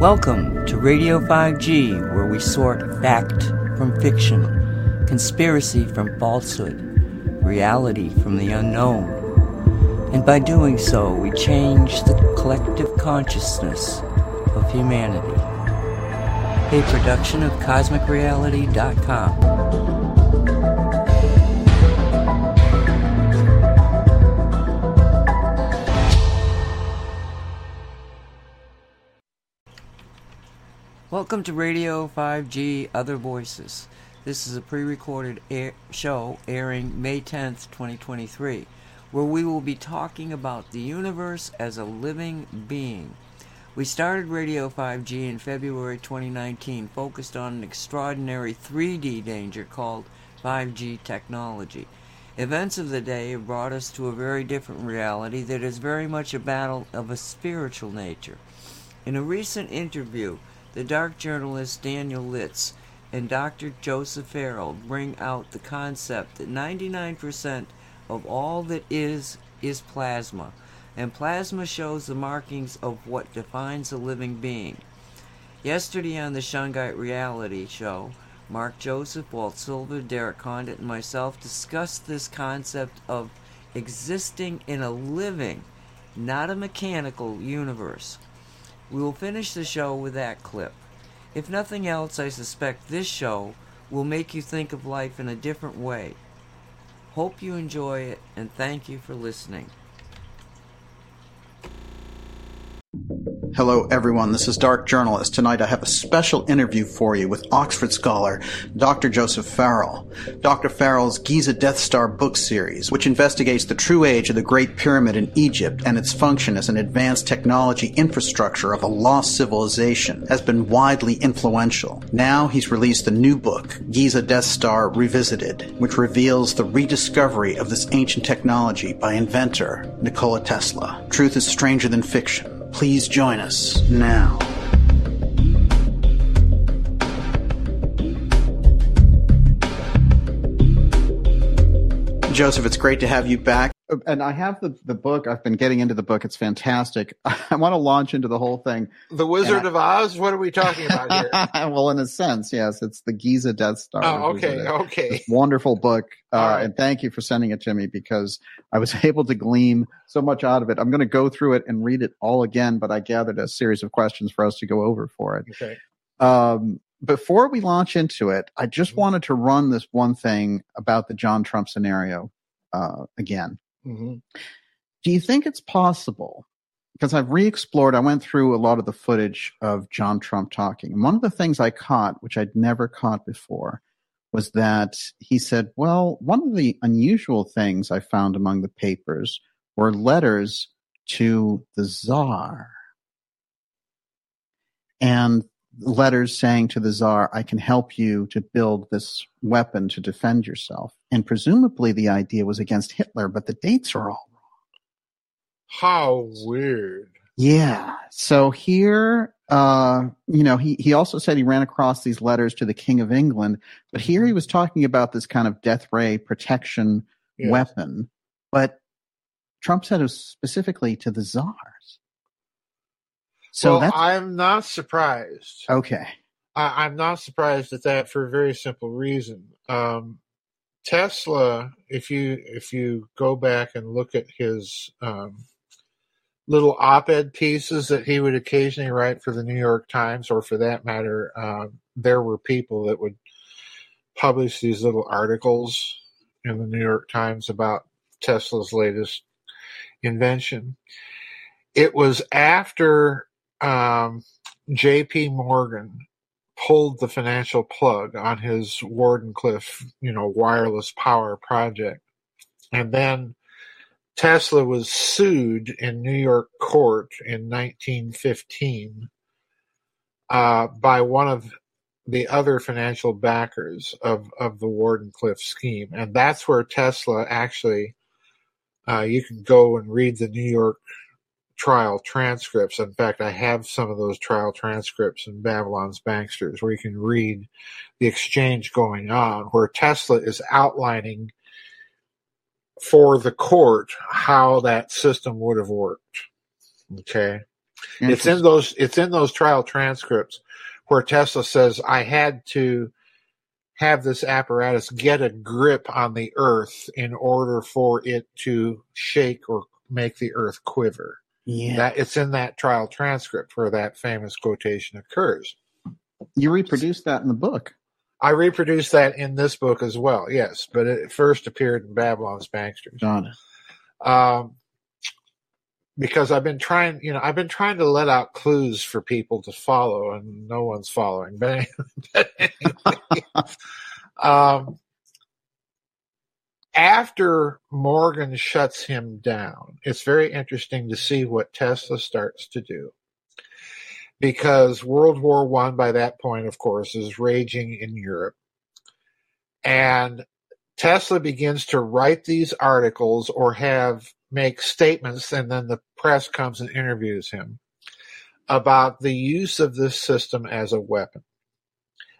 Welcome to Radio 5G, where we sort fact from fiction, conspiracy from falsehood, reality from the unknown. And by doing so, we change the collective consciousness of humanity. A production of CosmicReality.com. Welcome to Radio 5G Other Voices. This is a pre recorded air- show airing May 10th, 2023, where we will be talking about the universe as a living being. We started Radio 5G in February 2019, focused on an extraordinary 3D danger called 5G technology. Events of the day have brought us to a very different reality that is very much a battle of a spiritual nature. In a recent interview, the dark journalist Daniel Liszt and Dr. Joseph Farrell bring out the concept that 99% of all that is is plasma, and plasma shows the markings of what defines a living being. Yesterday on the Shungite Reality Show, Mark Joseph, Walt Silver, Derek Condit, and myself discussed this concept of existing in a living, not a mechanical universe. We will finish the show with that clip. If nothing else, I suspect this show will make you think of life in a different way. Hope you enjoy it and thank you for listening. Hello, everyone. This is Dark Journalist. Tonight I have a special interview for you with Oxford scholar Dr. Joseph Farrell. Dr. Farrell's Giza Death Star book series, which investigates the true age of the Great Pyramid in Egypt and its function as an advanced technology infrastructure of a lost civilization, has been widely influential. Now he's released a new book, Giza Death Star Revisited, which reveals the rediscovery of this ancient technology by inventor Nikola Tesla. Truth is stranger than fiction. Please join us now. Joseph, it's great to have you back. And I have the, the book. I've been getting into the book. It's fantastic. I want to launch into the whole thing. The Wizard I, of Oz? What are we talking about here? well, in a sense, yes. It's the Giza Death Star. Oh, okay. Okay. Wonderful book. Uh, right. And thank you for sending it to me because I was able to glean so much out of it. I'm going to go through it and read it all again, but I gathered a series of questions for us to go over for it. Okay. Um, before we launch into it, I just mm-hmm. wanted to run this one thing about the John Trump scenario uh, again. Mm-hmm. Do you think it's possible? Because I've re explored, I went through a lot of the footage of John Trump talking. And one of the things I caught, which I'd never caught before, was that he said, Well, one of the unusual things I found among the papers were letters to the czar. And letters saying to the czar, I can help you to build this weapon to defend yourself. And presumably the idea was against Hitler, but the dates are all wrong. How weird. Yeah. So here, uh, you know, he, he also said he ran across these letters to the King of England, but here he mm-hmm. was talking about this kind of death ray protection weapon. But Trump said it was specifically to the czars. So well, I'm not surprised. Okay. I, am not surprised at that for a very simple reason. Um, Tesla, if you if you go back and look at his um, little op-ed pieces that he would occasionally write for the New York Times, or for that matter, uh, there were people that would publish these little articles in the New York Times about Tesla's latest invention. It was after um, J.P. Morgan pulled the financial plug on his Wardenclyffe, you know, wireless power project. And then Tesla was sued in New York court in 1915 uh, by one of the other financial backers of, of the Wardenclyffe scheme. And that's where Tesla actually, uh, you can go and read the New York trial transcripts. In fact, I have some of those trial transcripts in Babylon's Banksters where you can read the exchange going on, where Tesla is outlining for the court how that system would have worked. Okay. It's in those it's in those trial transcripts where Tesla says I had to have this apparatus get a grip on the earth in order for it to shake or make the earth quiver. Yeah. That it's in that trial transcript where that famous quotation occurs. you reproduced that in the book. I reproduced that in this book as well, yes, but it first appeared in Babylon's Banksters. Got it. Um, because I've been trying, you know, I've been trying to let out clues for people to follow, and no one's following. But, but anyway, um, after Morgan shuts him down, it's very interesting to see what Tesla starts to do. Because World War One, by that point, of course, is raging in Europe, and Tesla begins to write these articles or have make statements, and then the press comes and interviews him about the use of this system as a weapon.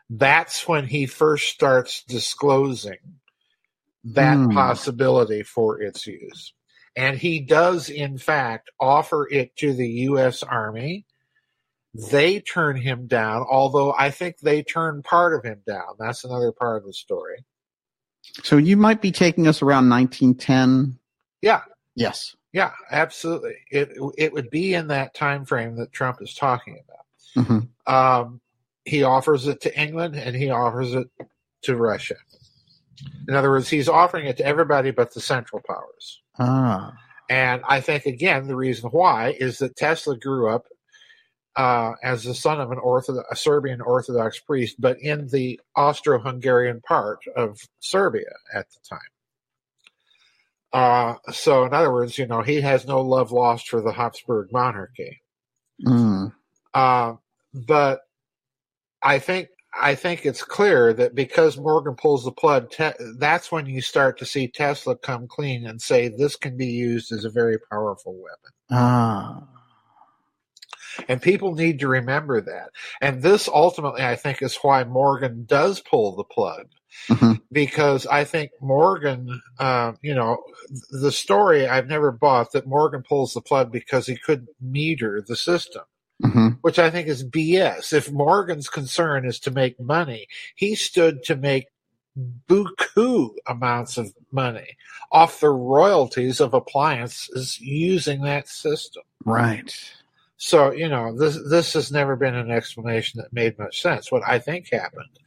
That's when he first starts disclosing that Hmm. possibility for its use. And he does, in fact, offer it to the U.S. Army. They turn him down, although I think they turn part of him down. That's another part of the story. So you might be taking us around 1910. Yeah, Yes. Yeah, absolutely. It it would be in that time frame that Trump is talking about. hmm Um, he offers it to England and he offers it to Russia. In other words, he's offering it to everybody but the Central Powers. Ah. And I think again the reason why is that Tesla grew up uh, as the son of an Orthodox, a Serbian Orthodox priest, but in the Austro-Hungarian part of Serbia at the time. Uh, so, in other words, you know, he has no love lost for the Habsburg monarchy. Mm. Uh, but I think I think it's clear that because Morgan pulls the plug, te- that's when you start to see Tesla come clean and say this can be used as a very powerful weapon. Ah. And people need to remember that. And this ultimately, I think, is why Morgan does pull the plug. Mhm. Because I think Morgan, uh, you know, the story I've never bought that Morgan pulls the plug because he couldn't meter the system. Hmm which I think is BS. If Morgan's concern is to make money, he stood to make buku amounts of money off the royalties of appliances using that system. Right. So, you know, this this has never been an explanation that made much sense. What I think happened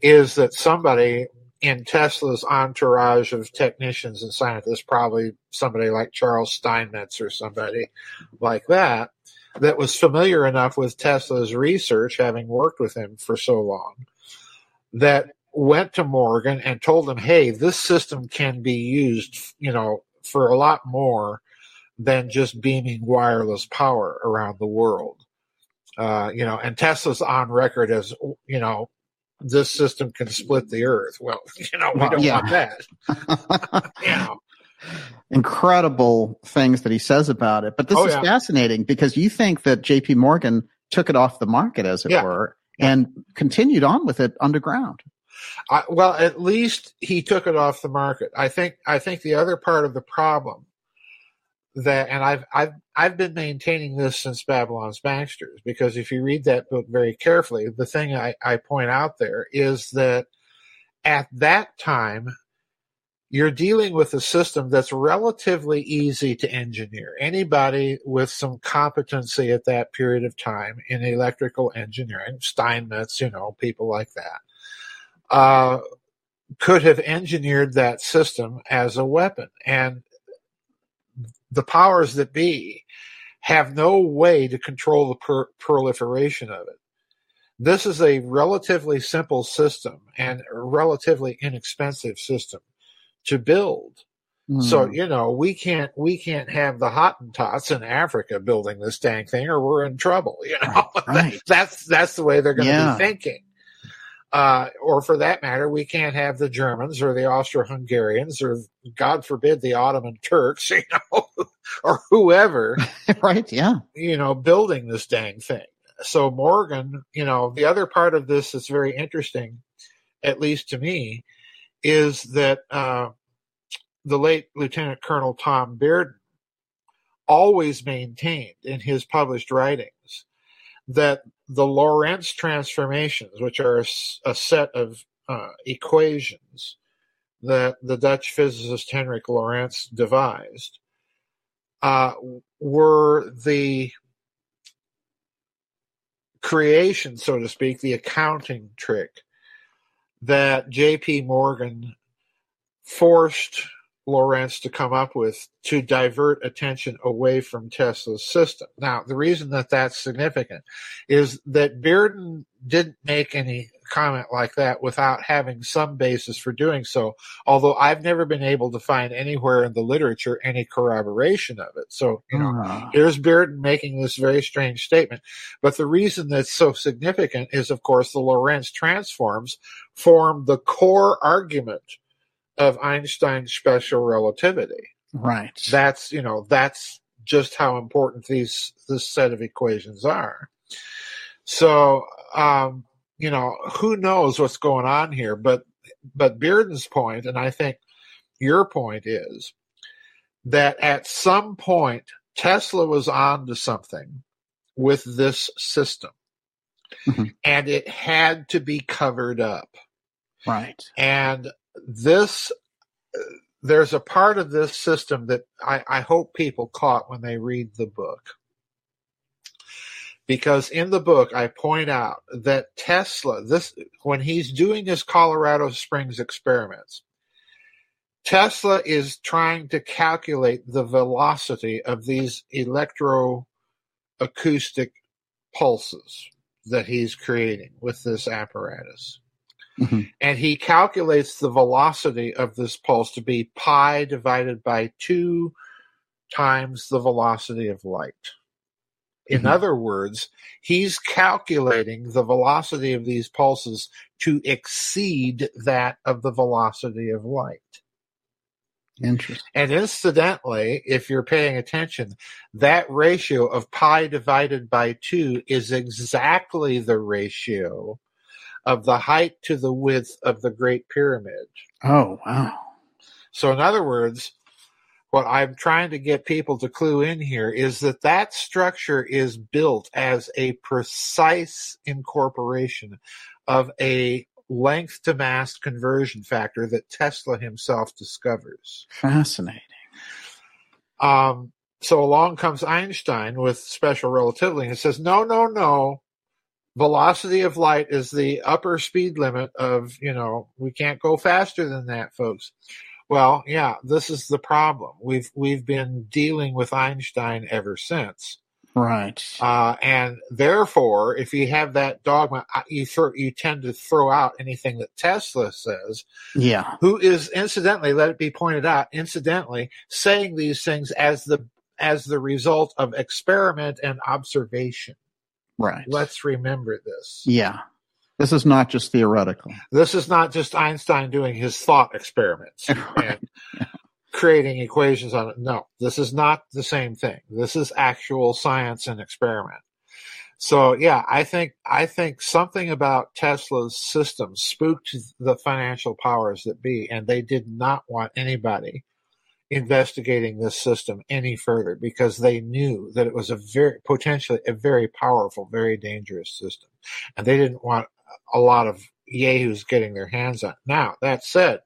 is that somebody in Tesla's entourage of technicians and scientists, probably somebody like Charles Steinmetz or somebody like that, that was familiar enough with Tesla's research, having worked with him for so long, that went to Morgan and told him, "Hey, this system can be used, you know, for a lot more than just beaming wireless power around the world." Uh, you know, and Tesla's on record as, you know, this system can split the earth. Well, you know, we don't yeah. want that. You know, Incredible things that he says about it. But this Oh, is yeah. fascinating because you think that JP Morgan took it off the market, as it Yeah. were, Yeah. and continued on with it underground. Well, at least he took it off the market. I think. I think the other part of the problem that, and I've I've I've been maintaining this since Babylon's Banksters because if you read that book very carefully, the thing I, I point out there is that at that time you're dealing with a system that's relatively easy to engineer. Anybody with some competency at that period of time in electrical engineering, Steinmetz, you know, people like that, uh, could have engineered that system as a weapon. And the powers that be have no way to control the per- proliferation of it. This is a relatively simple system and a relatively inexpensive system to build. So Hmm. you know we can't we can't have the Hottentots in Africa building this dang thing, or we're in trouble. You know, Right, right. that's that's the way they're going to Yeah. be thinking. Uh, or for that matter, we can't have the Germans or the Austro-Hungarians or God forbid the Ottoman Turks, you know, or whoever right? Yeah. you know, building this dang thing. So Morgan, you know, the other part of this that's very interesting, at least to me, is that uh, the late Lieutenant Colonel Tom Bearden always maintained in his published writings that the Lorentz transformations, which are a, a set of uh, equations that the Dutch physicist Hendrik Lorentz devised, uh, were the creation, so to speak, the accounting trick that J.P. Morgan forced Lorentz to come up with to divert attention away from Tesla's system. Now, the reason that that's significant is that Bearden didn't make any comment like that without having some basis for doing so, although I've never been able to find anywhere in the literature any corroboration of it. So, you know, uh. here's Bearden making this very strange statement. But the reason that's so significant is, of course, the Lorentz transforms form the core argument of Einstein's special relativity. Right. That's, you know, that's just how important these this set of equations are. So, um, you know, who knows what's going on here, but but Bearden's point, and I think your point is that at some point Tesla was on to something with this system. Mm-hmm. And it had to be covered up. Right. And this, there's a part of this system that I, I hope people caught when they read the book because in the book I point out that Tesla, this when he's doing his Colorado Springs experiments, Tesla is trying to calculate the velocity of these electroacoustic pulses that he's creating with this apparatus. Mm-hmm. And he calculates the velocity of this pulse to be pi divided by 2 times the velocity of light. In mm-hmm. other words, he's calculating the velocity of these pulses to exceed that of the velocity of light. Interesting. And incidentally, if you're paying attention, that ratio of pi divided by 2 is exactly the ratio of the height to the width of the Great Pyramid. Oh, wow. So, in other words, what I'm trying to get people to clue in here is that that structure is built as a precise incorporation of a length to mass conversion factor that Tesla himself discovers. Fascinating. Um, so along comes Einstein with special relativity and says, no, no, no. Velocity of light is the upper speed limit of, you know, we can't go faster than that, folks. Well, yeah, this is the problem. We've we've been dealing with Einstein ever since. Right. Uh, and therefore, if you have that dogma, you throw, you tend to throw out anything that Tesla says. Yeah. Who is incidentally, let it be pointed out, incidentally saying these things as the as the result of experiment and observation. Right. Let's remember this. Yeah. This is not just theoretical. This is not just Einstein doing his thought experiments right. and creating equations on it. No, this is not the same thing. This is actual science and experiment. So yeah, I think I think something about Tesla's system spooked the financial powers that be, and they did not want anybody investigating this system any further because they knew that it was a very potentially a very powerful, very dangerous system, and they didn't want a lot of yahoos getting their hands on. Now, that said,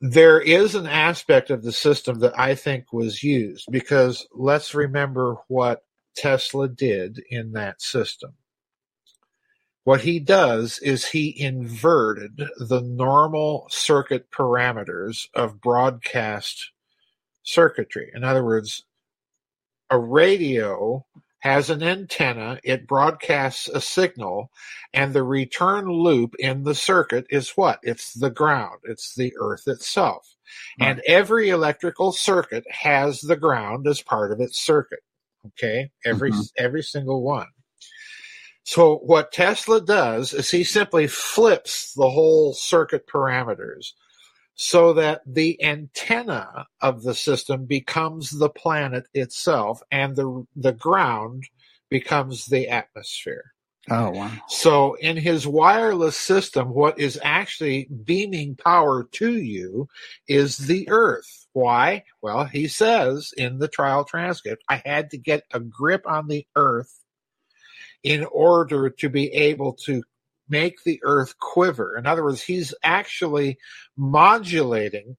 there is an aspect of the system that I think was used because let's remember what Tesla did in that system. What he does is he inverted the normal circuit parameters of broadcast circuitry. In other words, a radio has an antenna, it broadcasts a signal, and the return loop in the circuit is what? It's the ground, it's the earth itself. Right. And every electrical circuit has the ground as part of its circuit. Okay? Every mm-hmm. every single one. So what Tesla does is he simply flips the whole circuit parameters so that the antenna of the system becomes the planet itself and the the ground becomes the atmosphere. Oh wow. So in his wireless system what is actually beaming power to you is the earth Why? Well, he says in the trial transcript, I had to get a grip on the earth in order to be able to make the earth quiver. In other words, he's actually modulating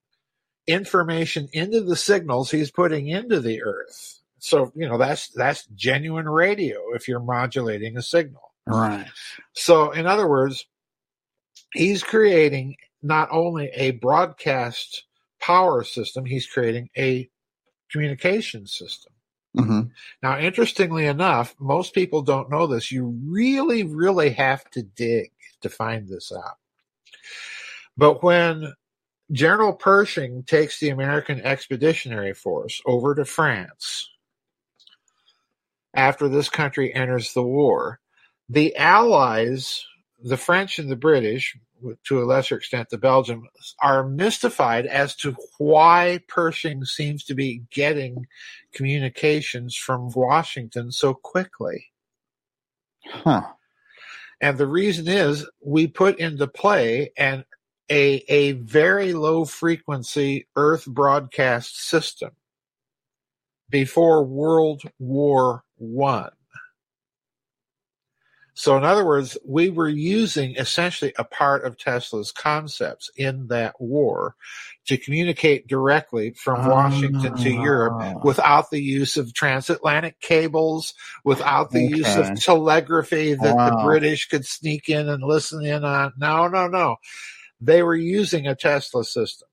information into the signals he's putting into the earth. So, you know, that's that's genuine radio if you're modulating a signal. Right. So, in other words, he's creating not only a broadcast power system, he's creating a communication system. Hmm Now, interestingly enough, most people don't know this. You really, really have to dig to find this out. But when General Pershing takes the American Expeditionary Force over to France after this country enters the war, the Allies, the French and the British, to a lesser extent the Belgians, are mystified as to why Pershing seems to be getting communications from Washington so quickly. Huh. And the reason is we put into play an a a very low frequency Earth broadcast system before World War One. So, in other words, we were using essentially a part of Tesla's concepts in that war to communicate directly from Washington to Europe Ah. without the use of transatlantic cables, without the use of telegraphy that the British could sneak in and listen in on. No, no, no. They were using a Tesla system.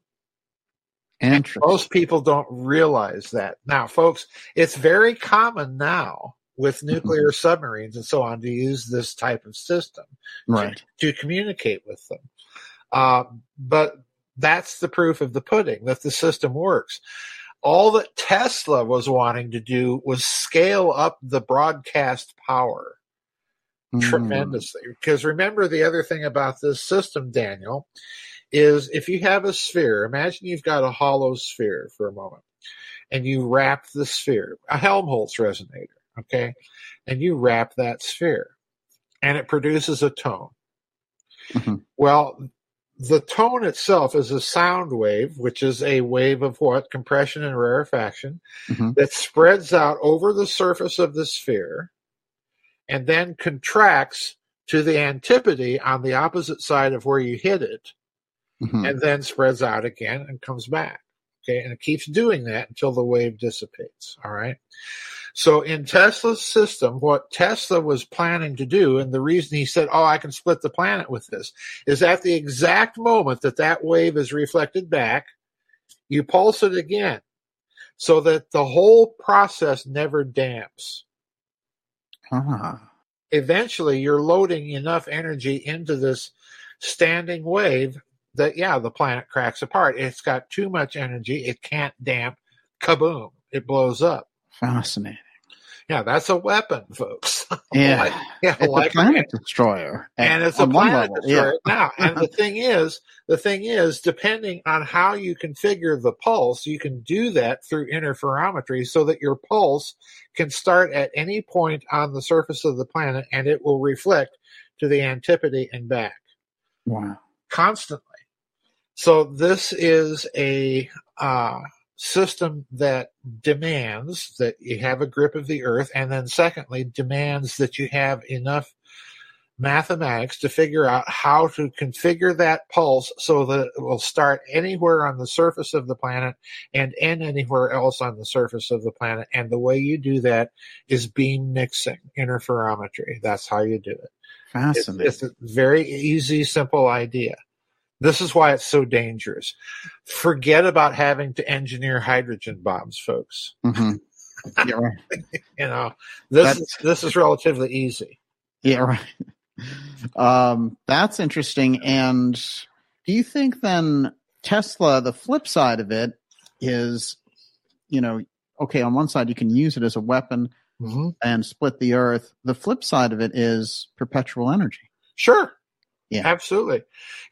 Interesting. Most people don't realize that. Now, folks, it's very common now with nuclear submarines and so on to use this type of system Right. to communicate with them. Uh, but that's the proof of the pudding that the system works. All that Tesla was wanting to do was scale up the broadcast power Mm. tremendously. Because remember, the other thing about this system, Daniel, is if you have a sphere, imagine you've got a hollow sphere for a moment, and you wrap the sphere, a Helmholtz resonator, okay, and you wrap that sphere, and it produces a tone. Mhm. Well, the tone itself is a sound wave, which is a wave of what? Compression and rarefaction Mhm. that spreads out over the surface of the sphere and then contracts to the antipode on the opposite side of where you hit it Mhm. and then spreads out again and comes back. Okay. And it keeps doing that until the wave dissipates. All right. So in Tesla's system, what Tesla was planning to do, and the reason he said, Oh, I can split the planet with this, is at the exact moment that that wave is reflected back, you pulse it again so that the whole process never damps. Ah. Eventually, you're loading enough energy into this standing wave that, yeah, the planet cracks apart. It's got too much energy. It can't damp. Kaboom. It blows up. Fascinating. Yeah, that's a weapon, folks. Yeah. Like- yeah, it's like a planet destroyer. and it's a planet level, destroyer. Now, and the thing is, the thing is, depending on how you configure the pulse, you can do that through interferometry so that your pulse can start at any point on the surface of the planet and it will reflect to the antipode and back Wow. constantly. So this is a uh, system that demands that you have a grip of the earth, and then secondly, demands that you have enough mathematics to figure out how to configure that pulse so that it will start anywhere on the surface of the planet and end anywhere else on the surface of the planet. And the way you do that is beam mixing, interferometry. That's how you do it. It's, Fascinating. it's a very easy, simple idea. This is why it's so dangerous. Forget about having to engineer hydrogen bombs, folks. Mhm. Yeah, right. You know, this That's- is, this is relatively easy. Yeah, right. Um, that's interesting. And do you think then Tesla, the flip side of it is, you know, okay, on one side you can use it as a weapon hmm and split the earth. The flip side of it is perpetual energy. Sure. Yeah. Absolutely.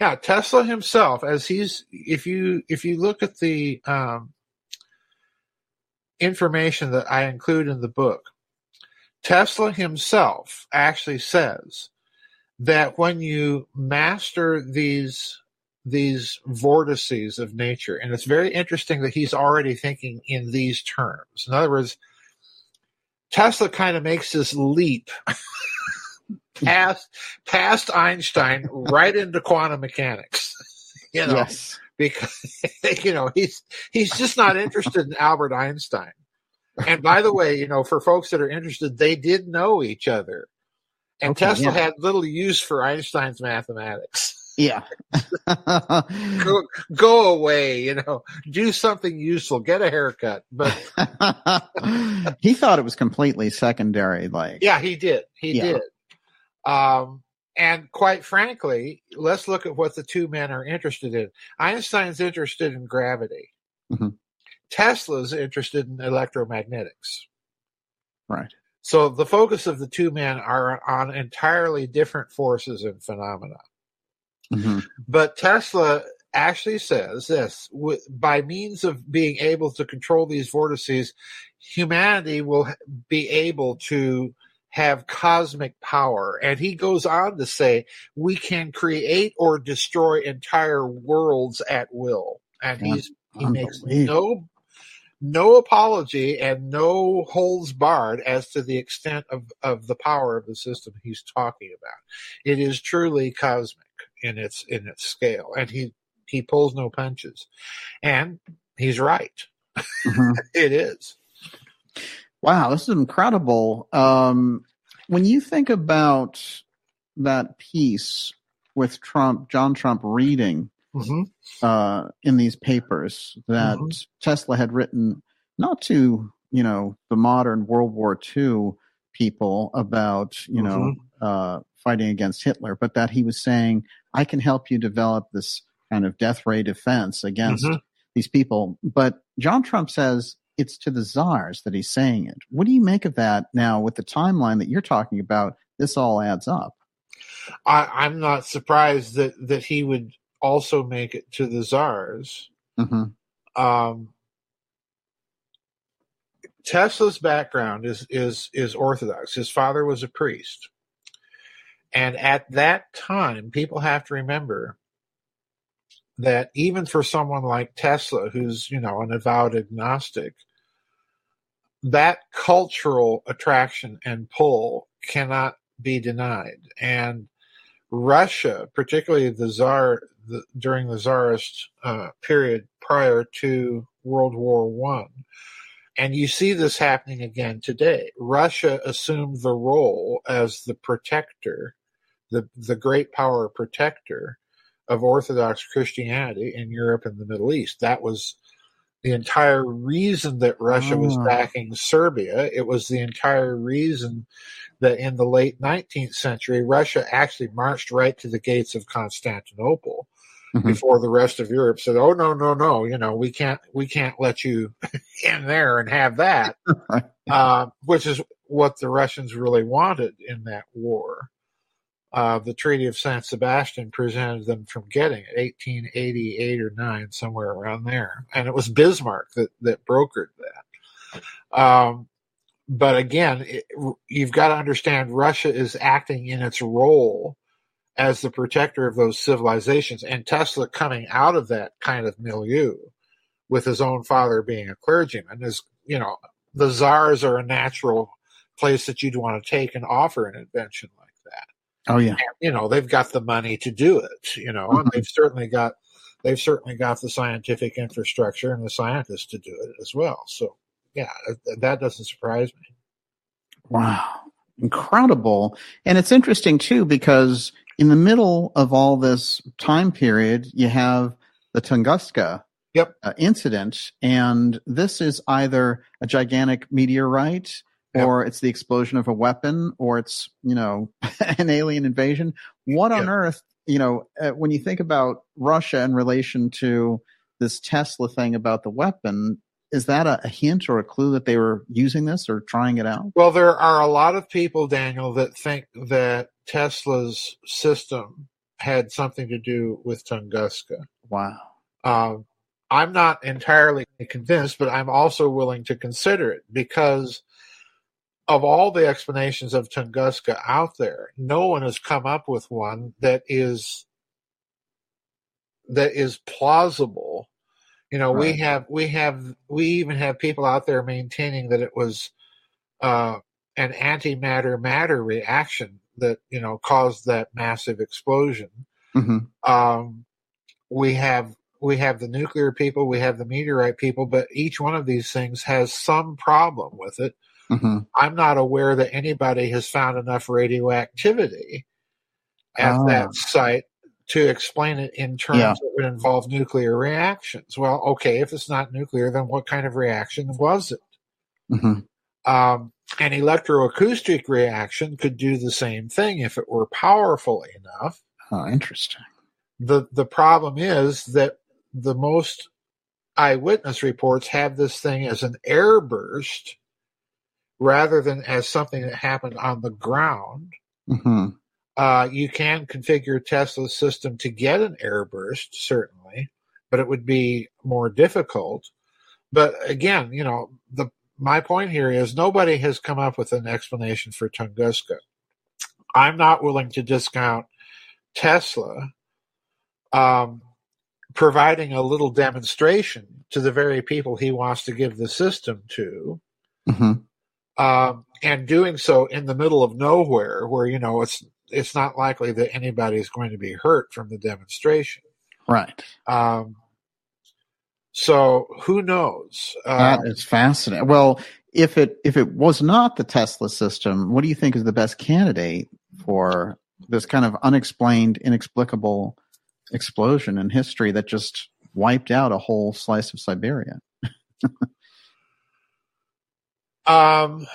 Yeah. Tesla himself, as he's, if you, if you look at the, um, information that I include in the book, Tesla himself actually says that when you master these these vortices of nature. And it's very interesting that he's already thinking in these terms. In other words, Tesla kind of makes this leap past past Einstein right into quantum mechanics. You know, Yes. because you know he's he's just not interested in Albert Einstein. And by the way, you know, for folks that are interested, they did know each other. And Okay, Tesla yeah. had little use for Einstein's mathematics. Yeah. Go, go away, you know, do something useful, get a haircut. But he thought it was completely secondary. Like, yeah, he did. He Yeah. did. Um, and quite frankly, let's look at what the two men are interested in. Einstein's interested in gravity. Mhm. Tesla's interested in electromagnetics. right. So the focus of the two men are on entirely different forces and phenomena. Mhm. But Tesla actually says this by means of being able to control these vortices, humanity will be able to have cosmic power. And he goes on to say, we can create or destroy entire worlds at will. And he's, he makes no no apology and no holds barred as to the extent of, of the power of the system he's talking about. It is truly cosmic in its in its scale, and he he pulls no punches, and he's right. Mhm. It is. Wow, this is incredible. Um, when you think about that piece with Trump, John Trump reading Mm-hmm. uh, in these papers that Mhm. Tesla had written, not to you know the modern World War II people about you know uh, fighting against Hitler, but that he was saying, "I can help you develop this kind of death ray defense against Mhm. these people." But John Trump says it's to the czars that he's saying it. What do you make of that now with the timeline that you're talking about? This all adds up. I, I'm not surprised that that he would also make it to the czars. hmm um, Tesla's background is is is Orthodox. His father was a priest, and at that time, people have to remember that even for someone like Tesla, who's you know an avowed agnostic, that cultural attraction and pull cannot be denied. And Russia, particularly the Tsar, the, during the czarist uh, period prior to World War One, and you see this happening again today. Russia assumed the role as the protector, the the great power protector of Orthodox Christianity in Europe and the Middle East. That was the entire reason that Russia was Ah. backing Serbia. It was the entire reason that in the late 19th century, Russia actually marched right to the gates of Constantinople Mhm. before the rest of Europe said, "Oh no, no, no! You know, we can't, we can't let you in there and have that." Uh, which is what the Russians really wanted in that war. Uh, the Treaty of San Sebastian prevented them from getting it, 1888 or 9, somewhere around there. And it was Bismarck that, that brokered that. Um, but again, it, you've got to understand Russia is acting in its role as the protector of those civilizations. And Tesla coming out of that kind of milieu with his own father being a clergyman is, you know, the czars are a natural place that you'd want to take and offer an invention like Oh yeah. and, you know they've got the money to do it you know and they've certainly got they've certainly got the scientific infrastructure and the scientists to do it as well so yeah that doesn't surprise me Wow. Incredible. And it's interesting too because in the middle of all this time period, you have the Tunguska Yep. uh, incident. And this is either a gigantic meteorite Yep. or it's the explosion of a weapon or it's, you know, an alien invasion. What on Yep. earth, you know, uh, when you think about Russia in relation to this Tesla thing about the weapon, is that a, a hint or a clue that they were using this or trying it out? well there are a lot of people daniel that think that tesla's system had something to do with tunguska Wow. Um, I'm not entirely convinced, but I'm also willing to consider it because of all the explanations of Tunguska out there, no one has come up with one that is that is plausible. You know, we have we have we even have people out there maintaining that it was uh, an antimatter matter reaction that you know caused that massive explosion. hmm Um, we have we have the nuclear people, we have the meteorite people, but each one of these things has some problem with it. Hmm I'm not aware that anybody has found enough radioactivity at Ah. that site to explain it in terms Yeah. that would involve nuclear reactions. Well, okay, if it's not nuclear, then what kind of reaction was it? hmm Um, an electroacoustic reaction could do the same thing if it were powerful enough. Oh, interesting. The the problem is that the most eyewitness reports have this thing as an airburst rather than as something that happened on the ground. hmm Uh, you can configure Tesla's system to get an airburst, certainly, but it would be more difficult. But again, you know, the my point here is nobody has come up with an explanation for Tunguska. I'm not willing to discount Tesla um, providing a little demonstration to the very people he wants to give the system to hmm um, and doing so in the middle of nowhere, where you know it's it's not likely that anybody is going to be hurt from the demonstration. Right. Um, so who knows? Uh, That is fascinating. Well, if it if it was not the Tesla system, what do you think is the best candidate for this kind of unexplained, inexplicable explosion in history that just wiped out a whole slice of Siberia? um,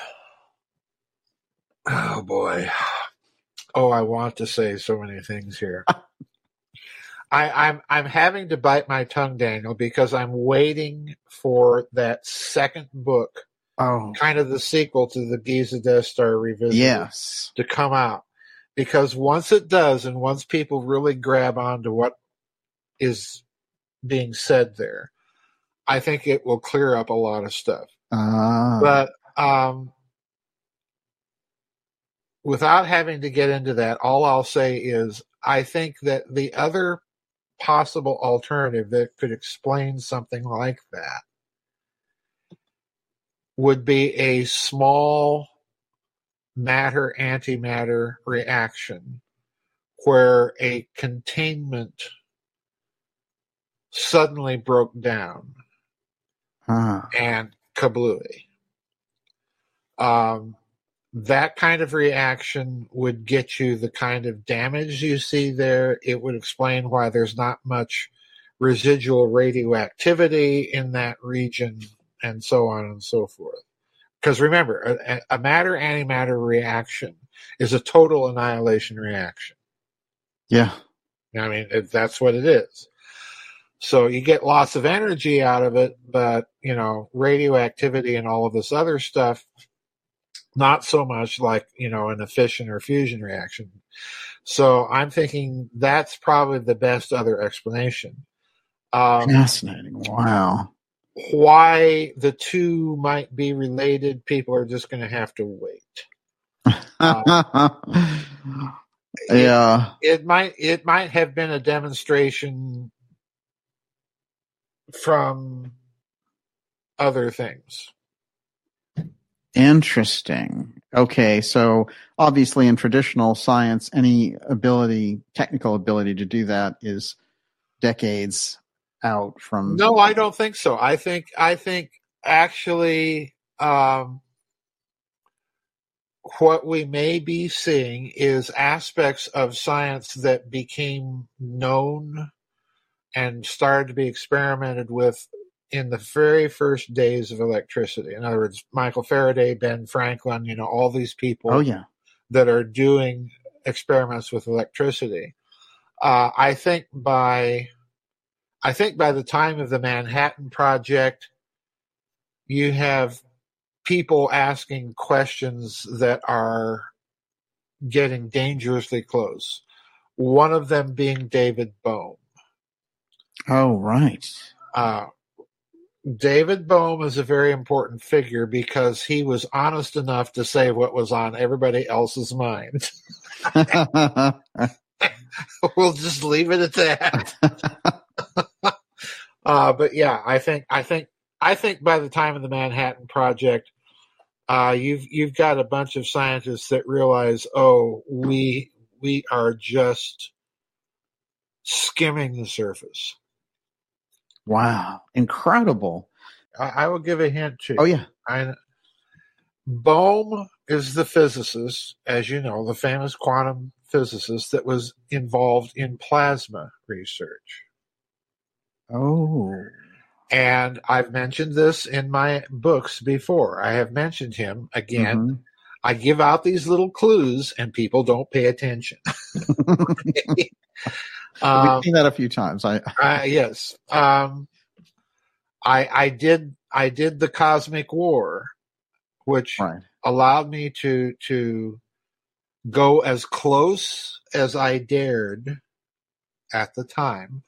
oh boy, oh, I want to say so many things here. I, I'm I'm having to bite my tongue, Daniel, because I'm waiting for that second book, Oh, kind of the sequel to the Giza Death Star Revisited. yes. to come out because once it does and once people really grab onto what is being said there i think it will clear up a lot of stuff Ah, but um without having to get into that all i'll say is i think that the other possible alternative that could explain something like that would be a small matter antimatter reaction where a containment suddenly broke down ah, and kablooey. Um, that kind of reaction would get you the kind of damage you see there. It would explain why there's not much residual radioactivity in that region, and so on and so forth. Because remember, a, a matter antimatter reaction is a total annihilation reaction. yeah. I mean, it, that's what it is. So you get lots of energy out of it, but you know, radioactivity and all of this other stuff, not so much like you know an fission or fusion reaction. So I'm thinking that's probably the best other explanation. Um, Fascinating. Wow. why the two might be related, people are just going to have to wait. yeah. it might it might have been a demonstration from other things. Interesting. Okay, so obviously in traditional science, any ability, technical ability to do that is decades out from. No, I don't think so. I think I think actually um, what we may be seeing is aspects of science that became known and started to be experimented with in the very first days of electricity. In other words, Michael Faraday, Ben Franklin, you know, all these people Oh yeah. that are doing experiments with electricity. Uh, I think by I think by the time of the Manhattan Project, you have people asking questions that are getting dangerously close. One of them being David Bohm. Oh right. Uh, David Bohm is a very important figure because he was honest enough to say what was on everybody else's mind. we'll just leave it at that. Uh, but yeah, I think I think I think by the time of the Manhattan Project, uh, you've you've got a bunch of scientists that realize, oh, we we are just skimming the surface. Wow, incredible! I, I will give a hint too. Oh yeah, I, Bohm is the physicist, as you know, the famous quantum physicist that was involved in plasma research. oh, And I've mentioned this in my books before. I have mentioned him again. Mhm. I give out these little clues and people don't pay attention. um, We've seen that a few times. I uh, yes. Um, I, I did, I did the cosmic war, which right. allowed me to, to go as close as I dared at the time.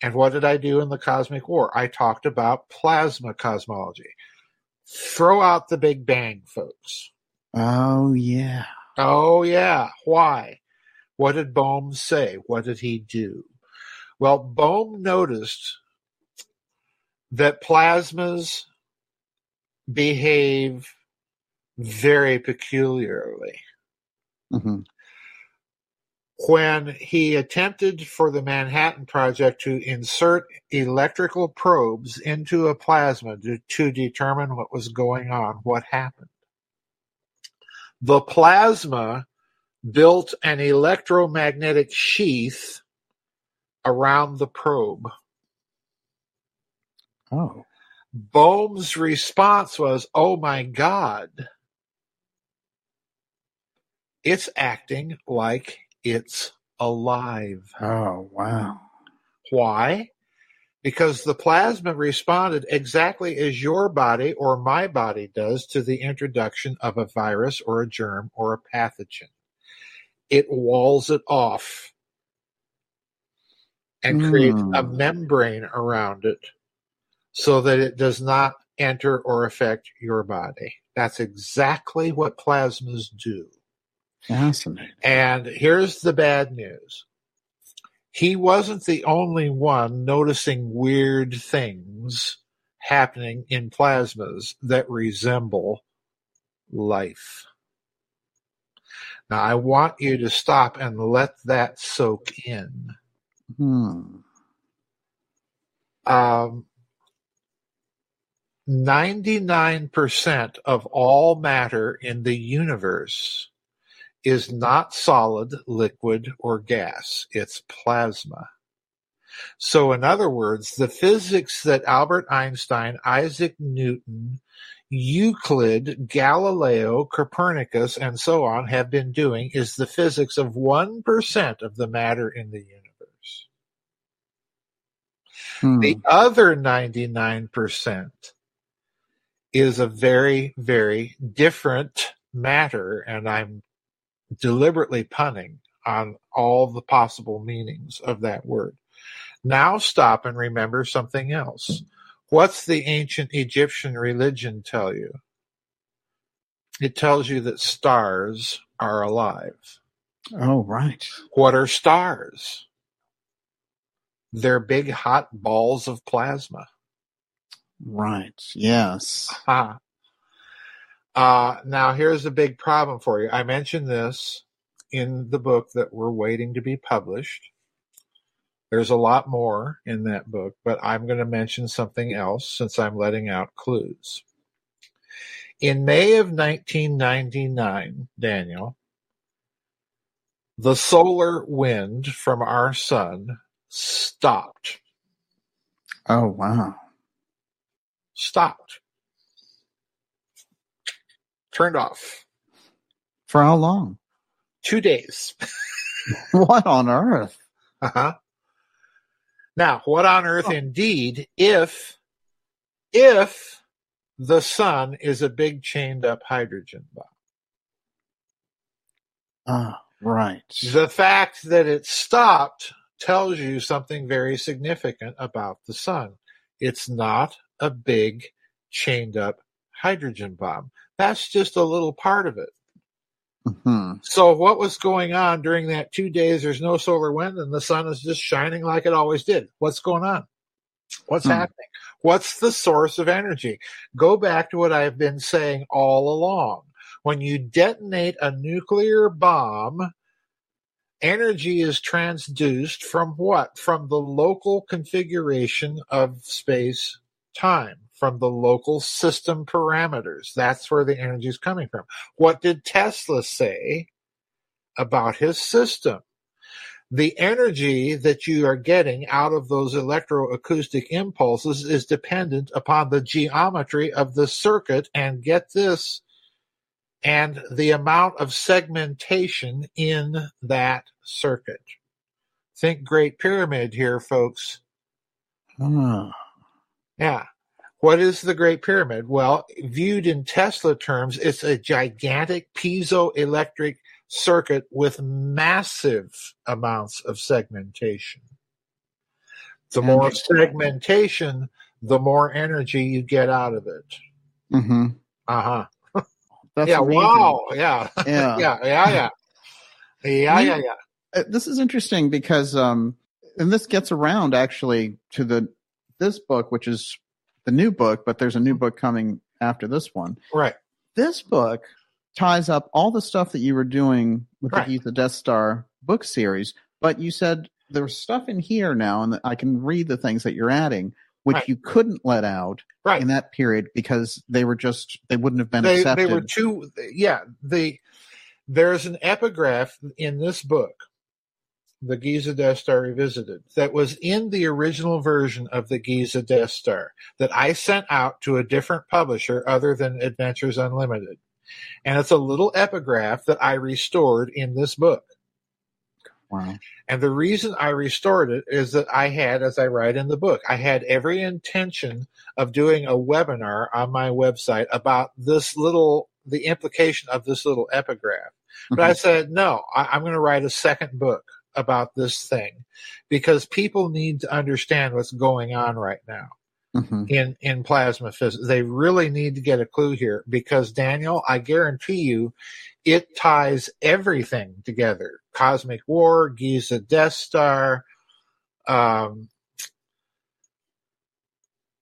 And what did I do in the cosmic war? I talked about plasma cosmology. Throw out the Big Bang, folks. Oh yeah. Oh, yeah. Why? What did Bohm say? What did he do? Well, Bohm noticed that plasmas behave very peculiarly. hmm When he attempted for the Manhattan Project to insert electrical probes into a plasma to, to determine what was going on, what happened? The plasma built an electromagnetic sheath around the probe. Oh. Bohm's response was, Oh my God, it's acting like it's alive. Oh wow. Why? Because the plasma responded exactly as your body or my body does to the introduction of a virus or a germ or a pathogen. It walls it off and creates a Hmm. membrane around it so that it does not enter or affect your body. That's exactly what plasmas do. Fascinating. And here's the bad news. He wasn't the only one noticing weird things happening in plasmas that resemble life. Now, I want you to stop and let that soak in. Hmm. Um, 99% of all matter in the universe is not solid, liquid, or gas. It's plasma. So, in other words, the physics that Albert Einstein, Isaac Newton, Euclid, Galileo, Copernicus, and so on have been doing is the physics of 1% of the matter in the universe. Hmm. The other 99% is a very, very different matter, and I'm deliberately punning on all the possible meanings of that word. Now stop and remember something else. What's the ancient Egyptian religion tell you? It tells you that stars are alive. Oh right. What are stars? They're big hot balls of plasma. Right. Yes. Uh, now, here's a big problem for you. I mentioned this in the book that we're waiting to be published. There's a lot more in that book, but I'm going to mention something else since I'm letting out clues. In May of 1999, Daniel, the solar wind from our sun stopped. Oh wow. Stopped. Turned off. For how long? Two days. What on earth? Uh-huh. Now, what on earth indeed if if the sun is a big chained up hydrogen bomb? Ah, right. The fact that it stopped tells you something very significant about the sun. It's not a big chained up hydrogen bomb. That's just a little part of it. Hmm So what was going on during that two days? There's no solar wind and the sun is just shining like it always did. What's going on? What's Hmm. happening? What's the source of energy? Go back to what I've been saying all along. When you detonate a nuclear bomb, energy is transduced from what? From the local configuration of space time, from the local system parameters. That's where the energy is coming from. What did Tesla say about his system? The energy that you are getting out of those electroacoustic impulses is dependent upon the geometry of the circuit and get this and the amount of segmentation in that circuit. Think Great Pyramid here, folks. Ah. Yeah. What is the Great Pyramid? Well, viewed in Tesla terms, it's a gigantic piezoelectric circuit with massive amounts of segmentation. The more segmentation, the more energy you get out of it. hmm Uh huh. That's Yeah. amazing. Wow. Yeah. Yeah. yeah. Yeah. Yeah. Yeah. Yeah. Yeah. Uh, this is interesting because um and this gets around actually to the this book which is the new book but there's a new mm-hmm. book coming after this one Right. this book ties up all the stuff that you were doing with Right. the Heath the Death Star book series but you said there's stuff in here now and I can read the things that you're adding which Right. you couldn't let out Right. in that period because they were just they wouldn't have been they, accepted they were too yeah the there's an epigraph in this book the giza death star revisited that was in the original version of the giza death star that i sent out to a different publisher other than adventures unlimited. And it's a little epigraph that i restored in this book. Wow. And the reason I restored it is that I had, as I write in the book, I had every intention of doing a webinar on my website about this little, the implication of this little epigraph. But I mm-hmm. said, no, I, I'm going to write a second book about this thing because people need to understand what's going on right now hmm in in plasma physics. They really need to get a clue here because Daniel, I guarantee you, it ties everything together: cosmic war, Giza Death Star, um,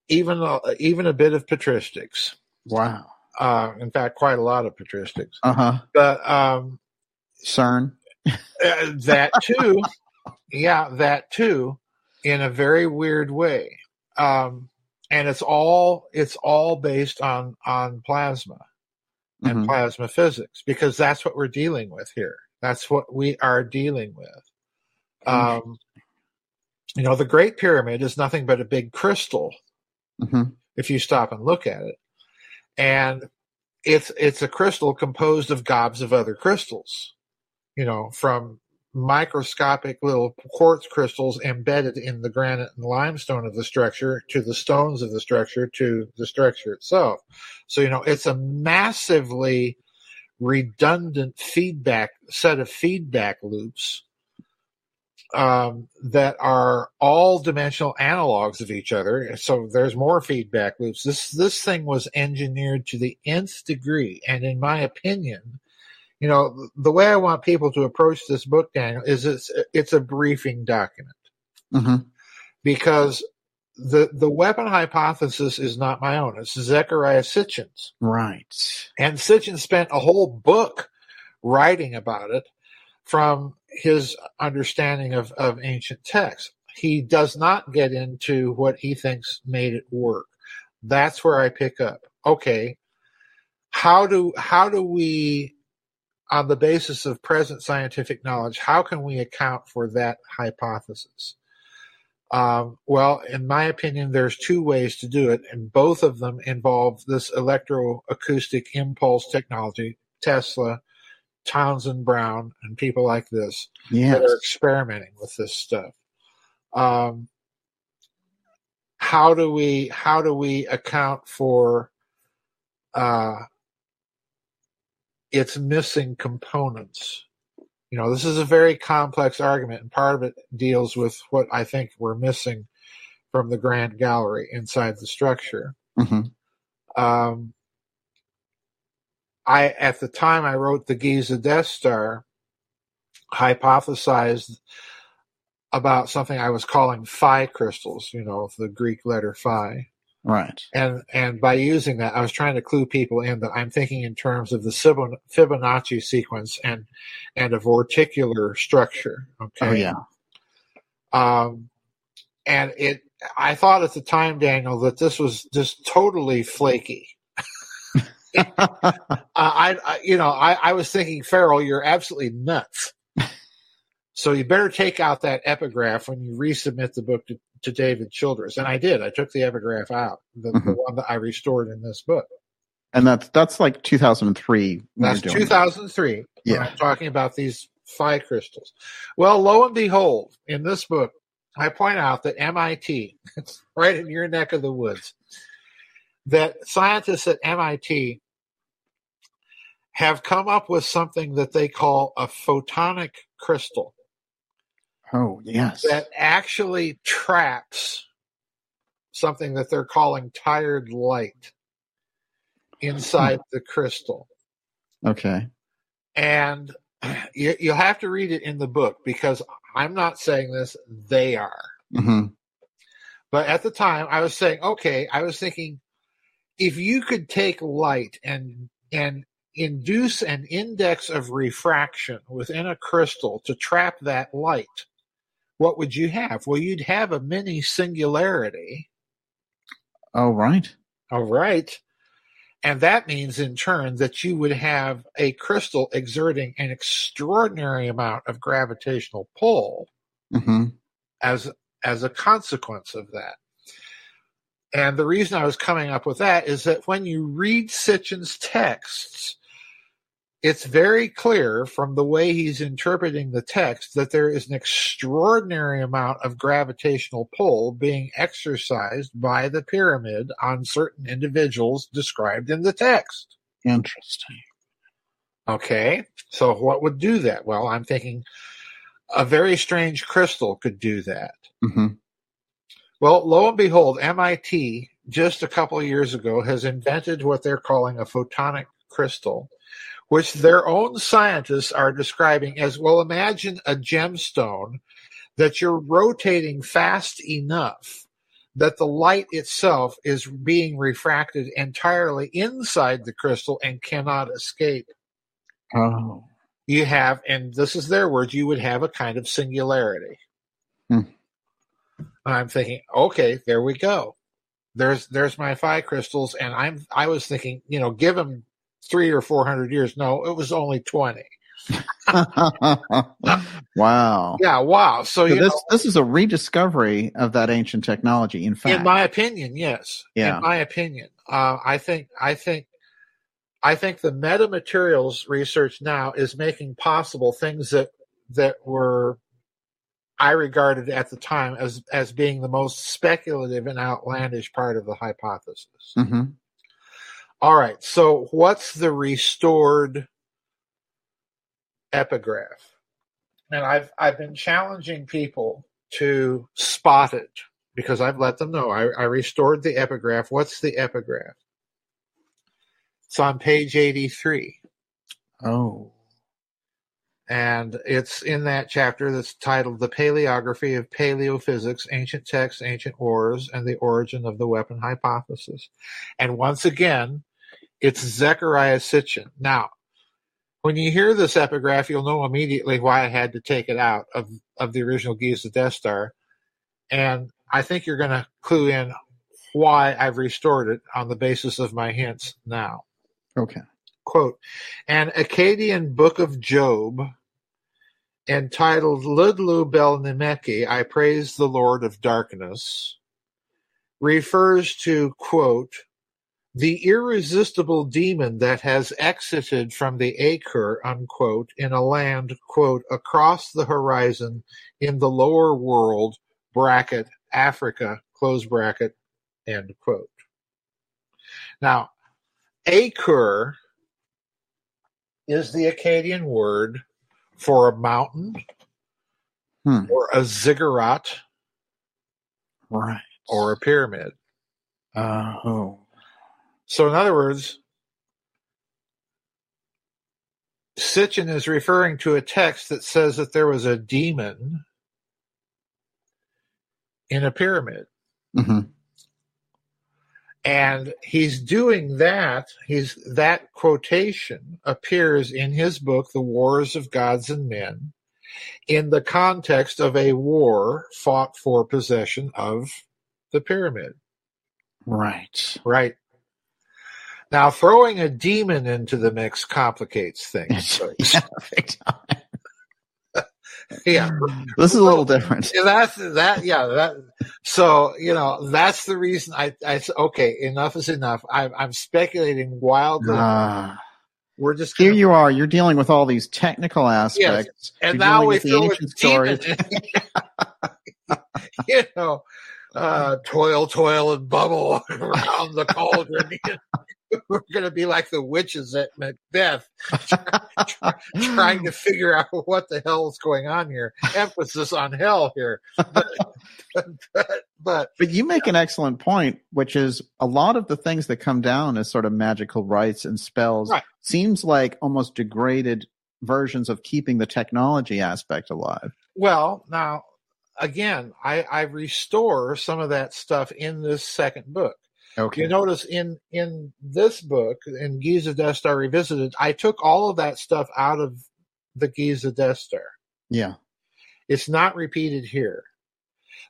even a, even a bit of patristics. wow Uh, in fact, quite a lot of patristics. uh-huh But um, CERN uh, that too, yeah, that too, in a very weird way. Um, and it's all it's all based on on plasma and Mhm. plasma physics because that's what we're dealing with here. That's what we are dealing with. Um, you know, the Great Pyramid is nothing but a big crystal Mhm. if you stop and look at it, and it's it's a crystal composed of gobs of other crystals. You know, from microscopic little quartz crystals embedded in the granite and limestone of the structure to the stones of the structure to the structure itself. So, you know, it's a massively redundant feedback set of feedback loops um, that are all dimensional analogs of each other. So there's more feedback loops. This this thing was engineered to the nth degree, and in my opinion, you know, the way I want people to approach this book, Daniel, is it's it's a briefing document Mhm. because the the weapon hypothesis is not my own. It's Zechariah Sitchin's. right And Sitchin spent a whole book writing about it from his understanding of, of ancient texts. He does not get into what he thinks made it work. That's where I pick up. Okay, how do how do we on the basis of present scientific knowledge, how can we account for that hypothesis? Um, well, in my opinion, there's two ways to do it, and both of them involve this electroacoustic impulse technology, Tesla, Townsend Brown, and people like this yes that are experimenting with this stuff. Um, how do we how do we account for uh, its missing components? You know, this is a very complex argument, and part of it deals with what I think we're missing from the Grand Gallery inside the structure. Mhm. Um, I at the time I wrote the Giza Death Star, hypothesized about something I was calling phi crystals, you know, the Greek letter phi. Right. And and by using that, I was trying to clue people in that I'm thinking in terms of the Fibonacci sequence and and a vorticular structure. Okay. Oh yeah. Um, and it, I thought at the time, Daniel, that this was just totally flaky. uh, I, I, you know, I, I was thinking, Farrell, you're absolutely nuts. So you better take out that epigraph when you resubmit the book to, to David Childress. And I did. I took the epigraph out, the, mm-hmm. the one that I restored in this book. And that's that's like 2003. That's 2003. Yeah, I'm talking about these phi crystals. Well, lo and behold, in this book, I point out that MIT, it's right in your neck of the woods, that scientists at MIT have come up with something that they call a photonic crystal. Oh, yes. That actually traps something that they're calling tired light inside the crystal. Okay. And you, you'll have to read it in the book because I'm not saying this, they are. Mm-hmm. But at the time, I was saying, okay, I was thinking, if you could take light and and induce an index of refraction within a crystal to trap that light, what would you have? Well, you'd have a mini singularity. Oh, right. All right. And that means in turn that you would have a crystal exerting an extraordinary amount of gravitational pull mm-hmm. as as a consequence of that. And the reason I was coming up with that is that when you read Sitchin's texts, it's very clear from the way he's interpreting the text that there is an extraordinary amount of gravitational pull being exercised by the pyramid on certain individuals described in the text. Interesting. Okay, so what would do that? Well, I'm thinking a very strange crystal could do that. Mm-hmm. Well, lo and behold, MIT just a couple of years ago has invented what they're calling a photonic crystal which their own scientists are describing as well, imagine a gemstone that you're rotating fast enough that the light itself is being refracted entirely inside the crystal and cannot escape. Oh. You have, and this is their words, you would have a kind of singularity. Hmm. I'm thinking, okay, there we go. There's there's my phi crystals, and I'm I was thinking, you know, give them three or four hundred years. No, it was only twenty. wow. Yeah, wow. So, so this know, this is a rediscovery of that ancient technology. In fact, in my opinion, yes. Yeah. In my opinion, uh, I think I think I think the metamaterials research now is making possible things that that were I regarded at the time as as being the most speculative and outlandish part of the hypothesis. Mm-hmm. All right. So what's the restored epigraph? And I've I've been challenging people to spot it because I've let them know I, I restored the epigraph. What's the epigraph? It's on page 83. Oh. And it's in that chapter that's titled The Paleography of Paleophysics, Ancient Texts, Ancient Ores, and the Origin of the Weapon Hypothesis. And once again, it's Zechariah Sitchin. Now, when you hear this epigraph, you'll know immediately why I had to take it out of, of the original Giza Death Star. And I think you're going to clue in why I've restored it on the basis of my hints now. Okay. Quote An Akkadian book of Job entitled Ludlul Bel Nemeqi, I Praise the Lord of Darkness, refers to, quote, the irresistible demon that has exited from the Akur, unquote, in a land, quote, across the horizon in the lower world, bracket, Africa, close bracket, end quote. Now, Akur is the Akkadian word for a mountain hmm. or a ziggurat right. or a pyramid. Oh. So, in other words, – Sitchin is referring to a text that says that there was a demon in a pyramid. hmm And he's doing that. He's that quotation appears in his book, The Wars of Gods and Men, in the context of a war fought for possession of the pyramid. Right. Right. Now, throwing a demon into the mix complicates things. yeah, big time. Yeah. This is a little different. Yeah, that's that. Yeah, that. So you know, that's the reason I. I okay, enough is enough. I, I'm speculating wildly. Ah. We're just here gonna, you are. You're dealing with all these technical aspects. and You're now dealing we with the fill with ancient stories. you know, uh, toil, toil, and bubble around the cauldron. We're going to be like the witches at Macbeth, trying to figure out what the hell is going on here. Emphasis on hell here, but, but, but But you make an excellent point, which is a lot of the things that come down as sort of magical rites and spells Right. seems like almost degraded versions of keeping the technology aspect alive. Well, now again, I, I restore some of that stuff in this second book. Okay. You notice in in this book, in Giza Death Star Revisited, I took all of that stuff out of the Giza Death Star. yeah. It's not repeated here.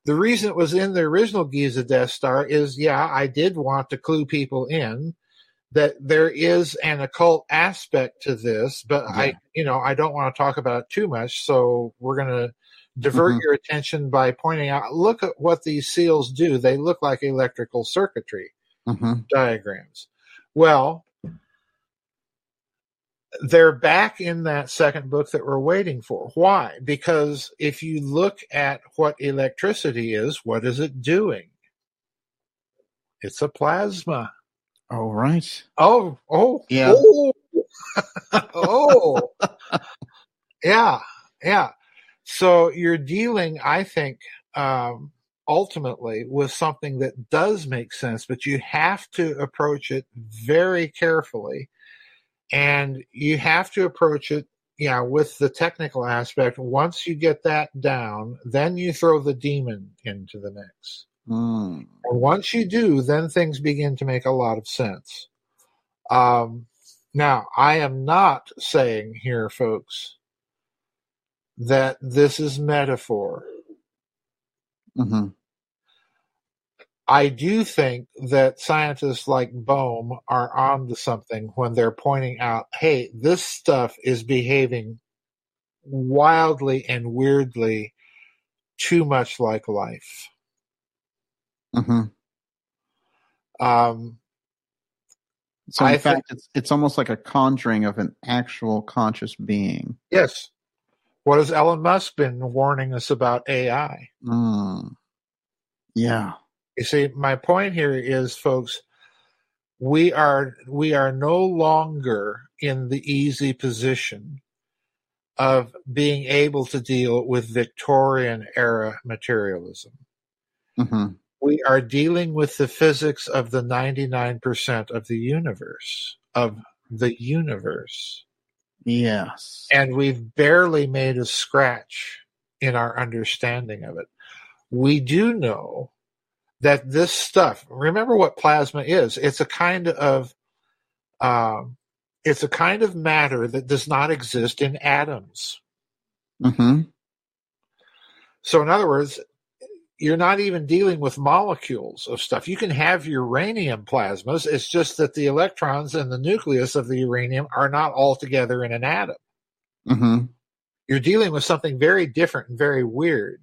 The reason it was in the original Giza Death Star is, yeah, I did want to clue people in that there is an occult aspect to this, but Yeah. I, you know, I don't want to talk about it too much. So we're going to divert Mhm. your attention by pointing out, look at what these seals do. They look like electrical circuitry hmm diagrams. Well, they're back in that second book that we're waiting for. Why? Because if you look at what electricity is, what is it doing? It's a plasma. Oh, right. Oh, oh, Yeah. oh, oh. yeah, yeah. So you're dealing, I think, um, ultimately with something that does make sense, but you have to approach it very carefully, and you have to approach it, yeah, with the technical aspect. Once you get that down, then you throw the demon into the mix. Mm. And once you do, then things begin to make a lot of sense. Um, now, I am not saying here, folks, that this is metaphor. hmm I do think that scientists like Bohm are on to something when they're pointing out, hey, this stuff is behaving wildly and weirdly too much like life. hmm Um, So in I fact, think- it's it's almost like a conjuring of an actual conscious being. yes. What has Elon Musk been warning us about AI? Mm. Yeah. You see, my point here is, folks, we are we are no longer in the easy position of being able to deal with Victorian era materialism. hmm We are dealing with the physics of the 99% of the universe, of the universe. Yes. And we've barely made a scratch in our understanding of it. We do know that this stuff, remember what plasma is. It's a kind of, um, it's a kind of matter that does not exist in atoms. hmm So in other words, you're not even dealing with molecules of stuff. You can have uranium plasmas. It's just that the electrons and the nucleus of the uranium are not all together in an atom. hmm You're dealing with something very different and very weird.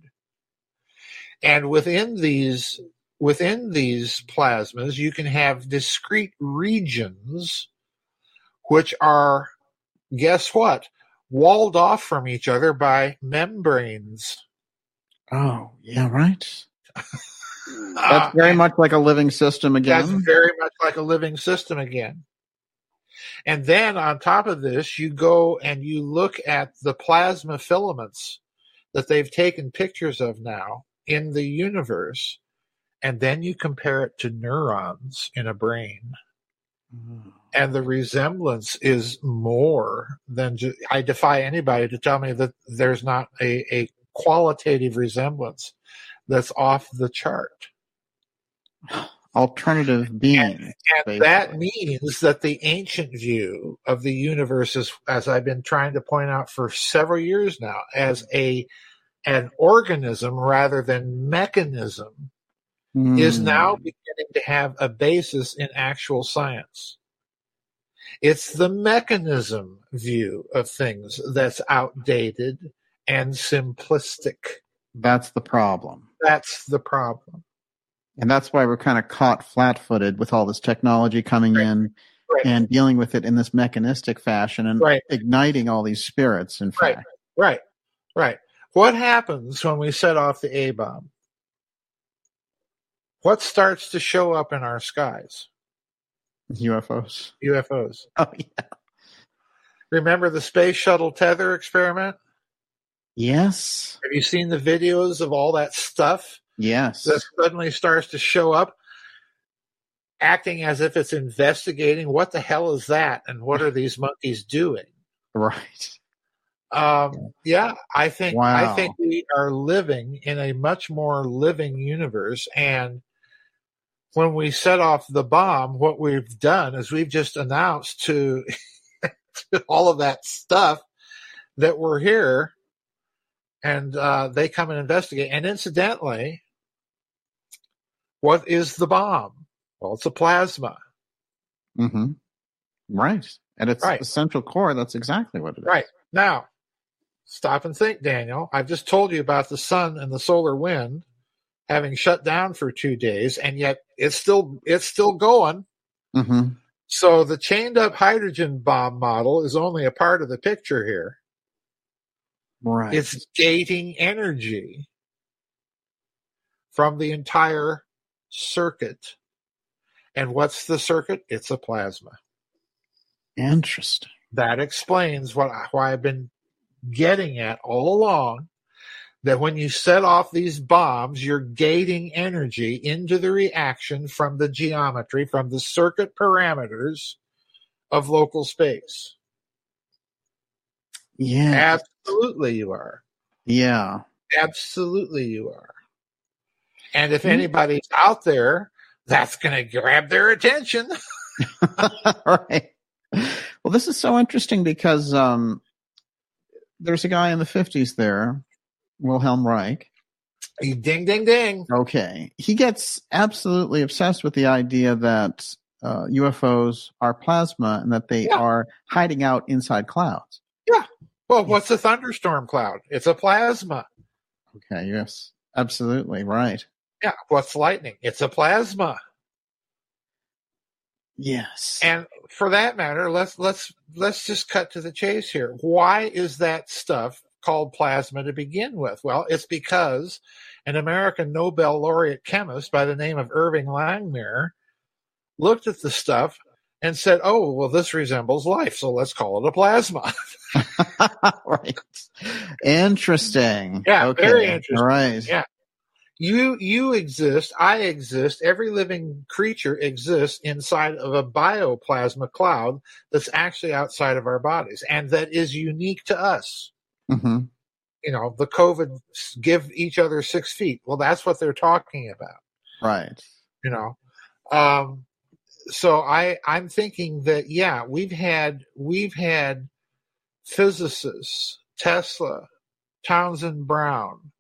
And within these within these plasmas, you can have discrete regions which are guess what? Walled off from each other by membranes. Oh, yeah, right. Ah, That's very much like a living system again. That's very much like a living system again. And then on top of this, you go and you look at the plasma filaments that they've taken pictures of now in the universe, and then you compare it to neurons in a brain. Mm. And the resemblance is more than ju- I defy anybody to tell me that there's not a, a qualitative resemblance. that's off the chart. Alternative being. And, and that means that the ancient view of the universe is, as I've been trying to point out for several years now, as a an organism rather than mechanism mm. is now beginning to have a basis in actual science. It's the mechanism view of things that's outdated and simplistic. That's the problem. That's the problem. And that's why we're kind of caught flat footed with all this technology coming right. in right. and dealing with it in this mechanistic fashion and right. igniting all these spirits, in fact. Right, right, right. What happens when we set off the A bomb? What starts to show up in our skies? UFOs. UFOs. Oh, yeah. Remember the space shuttle tether experiment? Yes. Have you seen the videos of all that stuff? Yes. That suddenly starts to show up, acting as if it's investigating what the hell is that and what are these monkeys doing? Right. Um, yeah, I think wow. I think we are living in a much more living universe, and when we set off the bomb, what we've done is we've just announced to, to all of that stuff that we're here, and uh, they come and investigate. And incidentally, what is the bomb? Well, it's a plasma. Mm-hmm. Right. And its right. essential core, that's exactly what it is. Right. Now, stop and think, Daniel. I've just told you about the sun and the solar wind having shut down for two days, and yet it's still it's still going. Mm-hmm. So the chained up hydrogen bomb model is only a part of the picture here. Right. It's gating energy from the entire circuit. And what's the circuit? It's a plasma. Interesting. That explains what why I've been getting at all along that when you set off these bombs, you're gating energy into the reaction from the geometry, from the circuit parameters of local space. Yeah. Absolutely, you are. Yeah. Absolutely, you are. And if hmm. anybody's out there, that's going to grab their attention. right. Well, this is so interesting because um, there's a guy in the 50s there Wilhelm Reich. Ding, ding, ding. Okay. He gets absolutely obsessed with the idea that uh, UFOs are plasma and that they yeah. are hiding out inside clouds. Yeah. Well, what's a thunderstorm cloud? It's a plasma. Okay. Yes. Absolutely. Right. Yeah. What's lightning? It's a plasma. Yes. And for that matter, let's let's let's just cut to the chase here. Why is that stuff called plasma to begin with? Well, it's because an American Nobel laureate chemist by the name of Irving Langmuir looked at the stuff and said, "Oh, well, this resembles life, so let's call it a plasma." right. Interesting. Yeah, okay. very interesting. Right. Yeah. You you exist, I exist, every living creature exists inside of a bioplasma cloud that's actually outside of our bodies and that is unique to us. Mm-hmm. You know, the COVID give each other six feet. Well, that's what they're talking about. Right. You know, um, so I, I'm thinking that, yeah, we've had, we've had physicists, Tesla, Townsend Brown,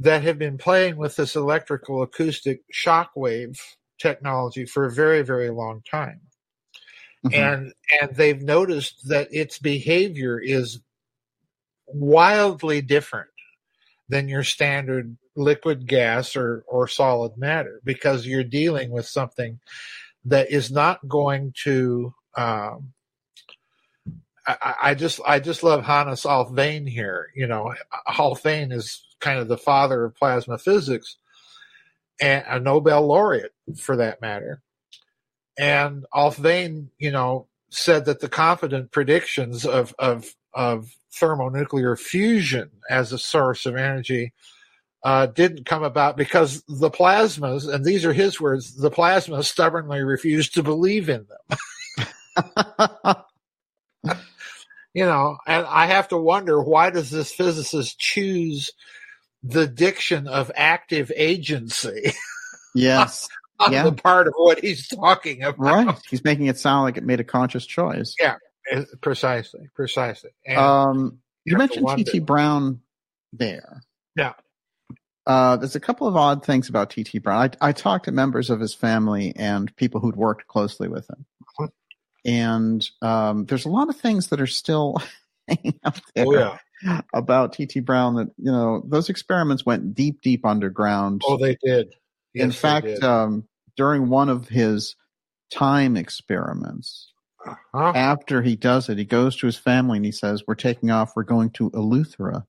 that have been playing with this electrical acoustic shockwave technology for a very, very long time. Mm-hmm. And and they've noticed that its behavior is wildly different than your standard liquid gas or, or solid matter because you're dealing with something that is not going to um, I, I, just I just love Hannes Alfvén here. You know, Alfvén is kind of the father of plasma physics and a Nobel laureate for that matter. And Alfvén, you know, said that the confident predictions of of of thermonuclear fusion as a source of energy uh, didn't come about because the plasmas, and these are his words, the plasmas stubbornly refused to believe in them. you know, and I have to wonder why does this physicist choose the diction of active agency Yes. On Yeah. the part of what he's talking about. right. He's making it sound like it made a conscious choice. Yeah, eh, precisely, precisely. And Um, you mentioned. T.T. Brown there. Yeah. Uh, there's a couple of odd things about T.T. Brown. I, I talked to members of his family and people who'd worked closely with him. Mhm. And um, there's a lot of things that are still hanging out there oh yeah, about T.T. Brown that, you know, those experiments went deep, deep underground. oh they did. In Yes, they fact, um, during one of his time experiments, Huh? after he does it, he goes to his family and he says, "We're taking off. We're going to Eleuthera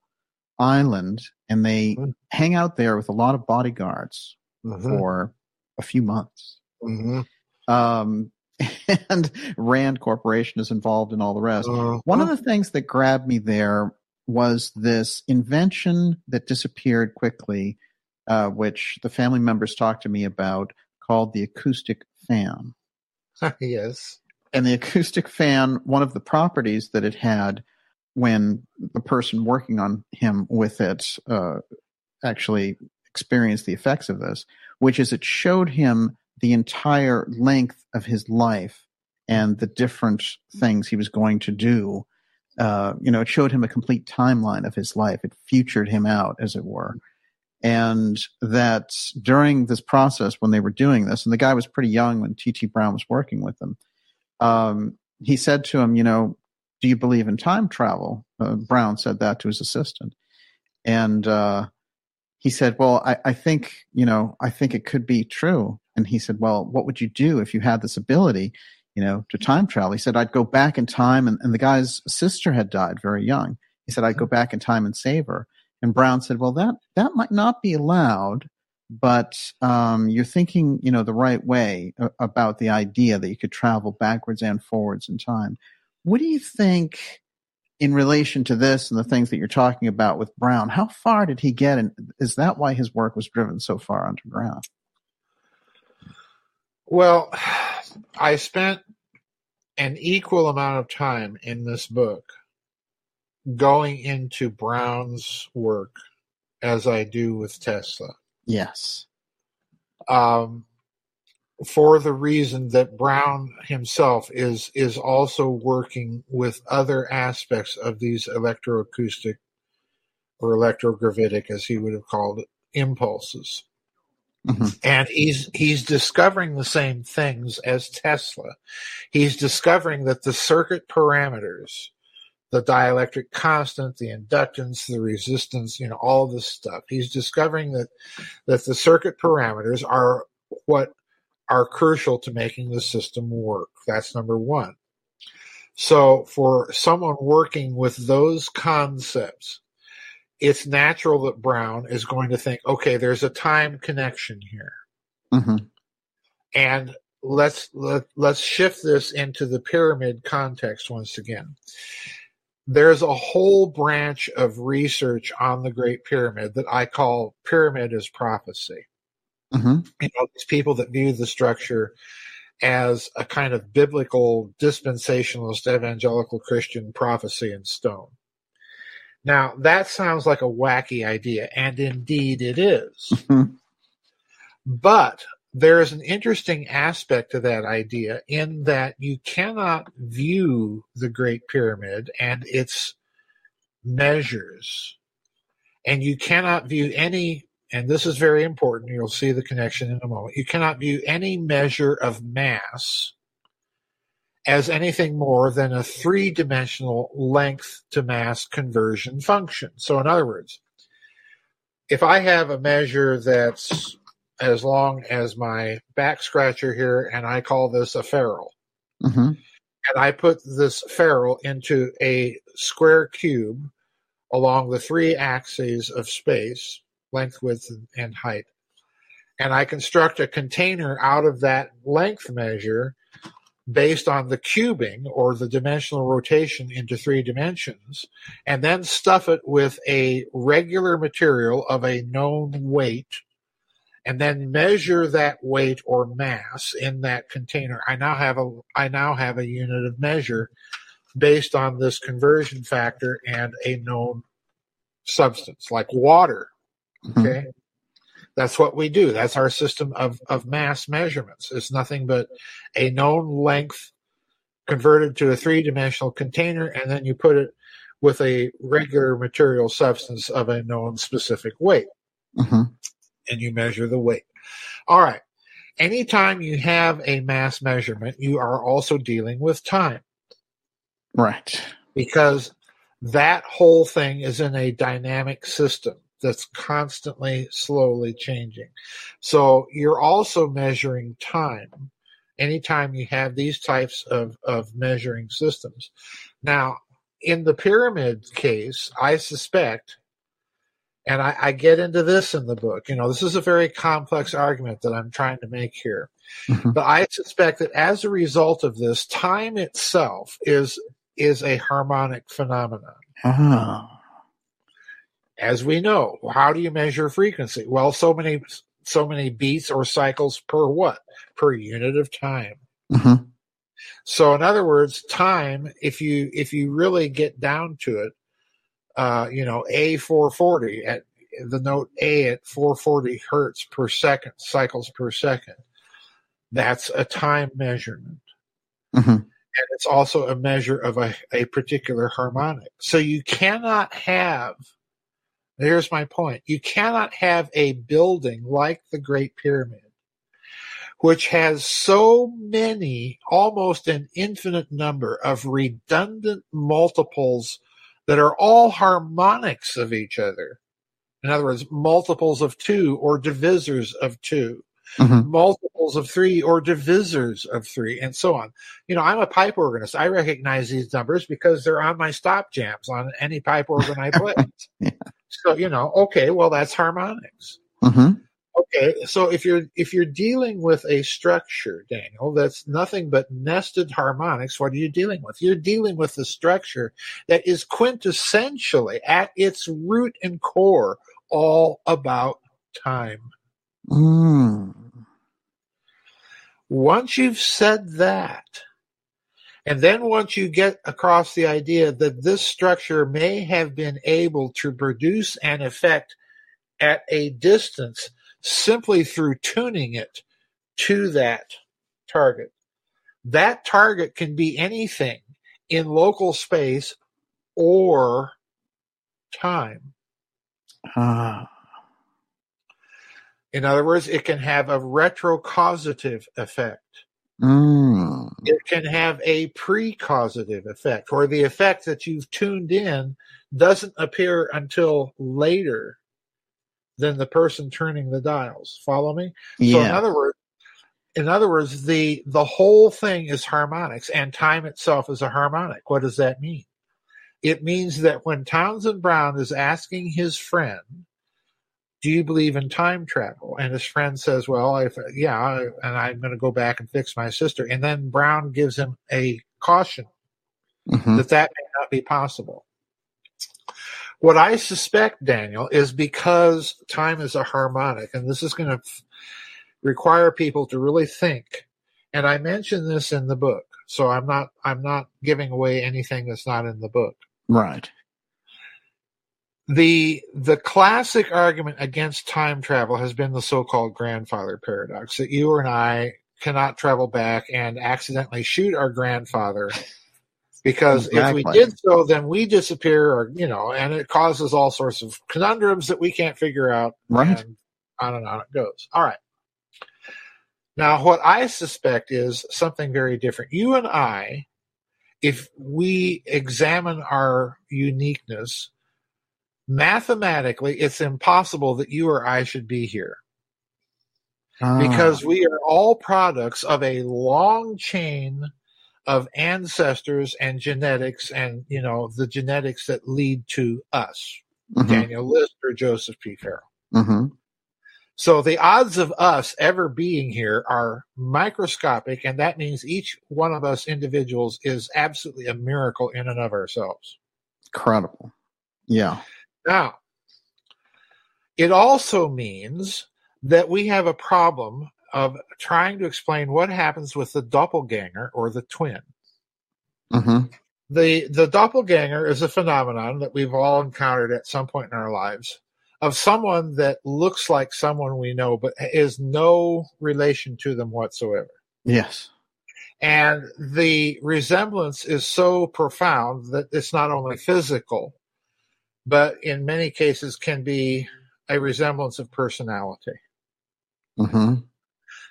Island," and they Mhm. hang out there with a lot of bodyguards Mhm, for a few months. mhm. Um, and Rand Corporation is involved in all the rest. Uh, One of the things that grabbed me there was this invention that disappeared quickly, uh, which the family members talked to me about, called the acoustic fan. yes. And the acoustic fan, one of the properties that it had when the person working on him with it uh, actually experienced the effects of this, which is it showed him the entire length of his life and the different things he was going to do. Uh, you know, it showed him a complete timeline of his life. It futured him out, as it were. And that during this process, when they were doing this, and the guy was pretty young when T.T. Brown was working with them, um, he said to him, you know, do you believe in time travel? Uh, Brown said that to his assistant. And uh, he said, well, I, I think, you know, I think it could be true. And he said, well, what would you do if you had this ability, you know, to time travel? He said, I'd go back in time. And, and the guy's sister had died very young. He said, I'd go back in time and save her. And Brown said, well, that, that might not be allowed, but um, you're thinking, you know, the right way about the idea that you could travel backwards and forwards in time. What do you think in relation to this and the things that you're talking about with Brown? How far did he get? And is that why his work was driven so far underground? Well, I spent an equal amount of time in this book going into Brown's work as I do with Tesla. Yes. Um, for the reason that Brown himself is is also working with other aspects of these electroacoustic or electrogravitic, as he would have called it, impulses. Mhm. and he's he's discovering the same things as Tesla. He's discovering that the circuit parameters, the dielectric constant, the inductance, the resistance, you know, all this stuff. He's discovering that that the circuit parameters are what are crucial to making the system work. That's number 1. So for someone working with those concepts, it's natural that Brown is going to think, okay, there's a time connection here. hmm And let's let, let's shift this into the pyramid context once again. There's a whole branch of research on the Great Pyramid that I call pyramid as prophecy. hmm You know, these people that view the structure as a kind of biblical dispensationalist evangelical Christian prophecy in stone. Now, that sounds like a wacky idea, and indeed it is. Mhm. But there is an interesting aspect to that idea in that you cannot view the Great Pyramid and its measures, and you cannot view any, and this is very important, you'll see the connection in a moment, you cannot view any measure of mass as anything more than a three dimensional length to mass conversion function. So, in other words, if I have a measure that's as long as my back scratcher here, and I call this a ferrule, hmm and I put this ferrule into a square cube along the three axes of space, length, width, and height, and I construct a container out of that length measure based on the cubing or the dimensional rotation into three dimensions, and then stuff it with a regular material of a known weight, and then measure that weight or mass in that container. I now have a I now have a unit of measure based on this conversion factor and a known substance like water Mhm. Okay. That's what we do. That's our system of, of mass measurements. It's nothing but a known length converted to a three dimensional container, and then you put it with a regular material substance of a known specific weight, Mhm. And you measure the weight. All right. Anytime you have a mass measurement, you are also dealing with time Right. because that whole thing is in a dynamic system that's constantly slowly changing. So you're also measuring time anytime you have these types of, of measuring systems. Now, in the pyramid case, I suspect, and I, I get into this in the book, you know, this is a very complex argument that I'm trying to make here. Mhm. But I suspect that as a result of this, time itself is is a harmonic phenomenon. Ah. As we know, how do you measure frequency? Well, so many so many beats or cycles per what? Per unit of time. Mhm. So in other words, time, if you if you really get down to it, uh, you know, A four forty at the note A at four forty hertz per second, cycles per second, that's a time measurement. Mhm. and it's also a measure of a, a particular harmonic. So you cannot have, here's my point, you cannot have a building like the Great Pyramid, which has so many, almost an infinite number of redundant multiples that are all harmonics of each other. In other words, multiples of two or divisors of two Mhm. multiples of three or divisors of three, and so on. You know, I'm a pipe organist. I recognize these numbers because they're on my stop jambs on any pipe organ I play. Yeah. So, you know, okay, well, that's harmonics. Mhm. Okay, so if you're if you're dealing with a structure, Daniel, that's nothing but nested harmonics, what are you dealing with? You're dealing with a structure that is quintessentially at its root and core all about time. Mm. Once you've said that, and then once you get across the idea that this structure may have been able to produce an effect at a distance simply through tuning it to that target, that target can be anything in local space or time. Ah. In other words, it can have a retrocausative effect. Mm. it can have a precausative effect, or the effect that you've tuned in doesn't appear until later than the person turning the dials. Follow me? Yeah. So in other words, in other words, the the whole thing is harmonics, and time itself is a harmonic. What does that mean? It means that when Townsend Brown is asking his friend, "Do you believe in time travel?" and his friend says, "Well, if yeah, and I'm going to go back and fix my sister," and then Brown gives him a caution Mhm. that that may not be possible. What I suspect, Daniel, is because time is a harmonic, and this is going to f- require people to really think. And I mention this in the book, so I'm not I'm not giving away anything that's not in the book. Right. The the classic argument against time travel has been the so-called grandfather paradox that you and I cannot travel back and accidentally shoot our grandfather because if we did so then we disappear or you know and it causes all sorts of conundrums that we can't figure out. Right. and on and on it goes. All right. Now what i suspect is something very different. You and i if we examine our uniqueness mathematically it's impossible that you or i should be here. Ah. because we are all products of a long chain of ancestors and genetics and you know the genetics that lead to us Mhm. Daniel Liszt or joseph p farrell Mhm. so the odds of us ever being here are microscopic and that means each one of us individuals is absolutely a miracle in and of ourselves Incredible. Yeah. now it also means that we have a problem of trying to explain what happens with the doppelganger or the twin Mhm. the the doppelganger is a phenomenon that we've all encountered at some point in our lives of someone that looks like someone we know, but is no relation to them whatsoever. Yes. And the resemblance is so profound that it's not only physical, but in many cases can be a resemblance of personality. hmm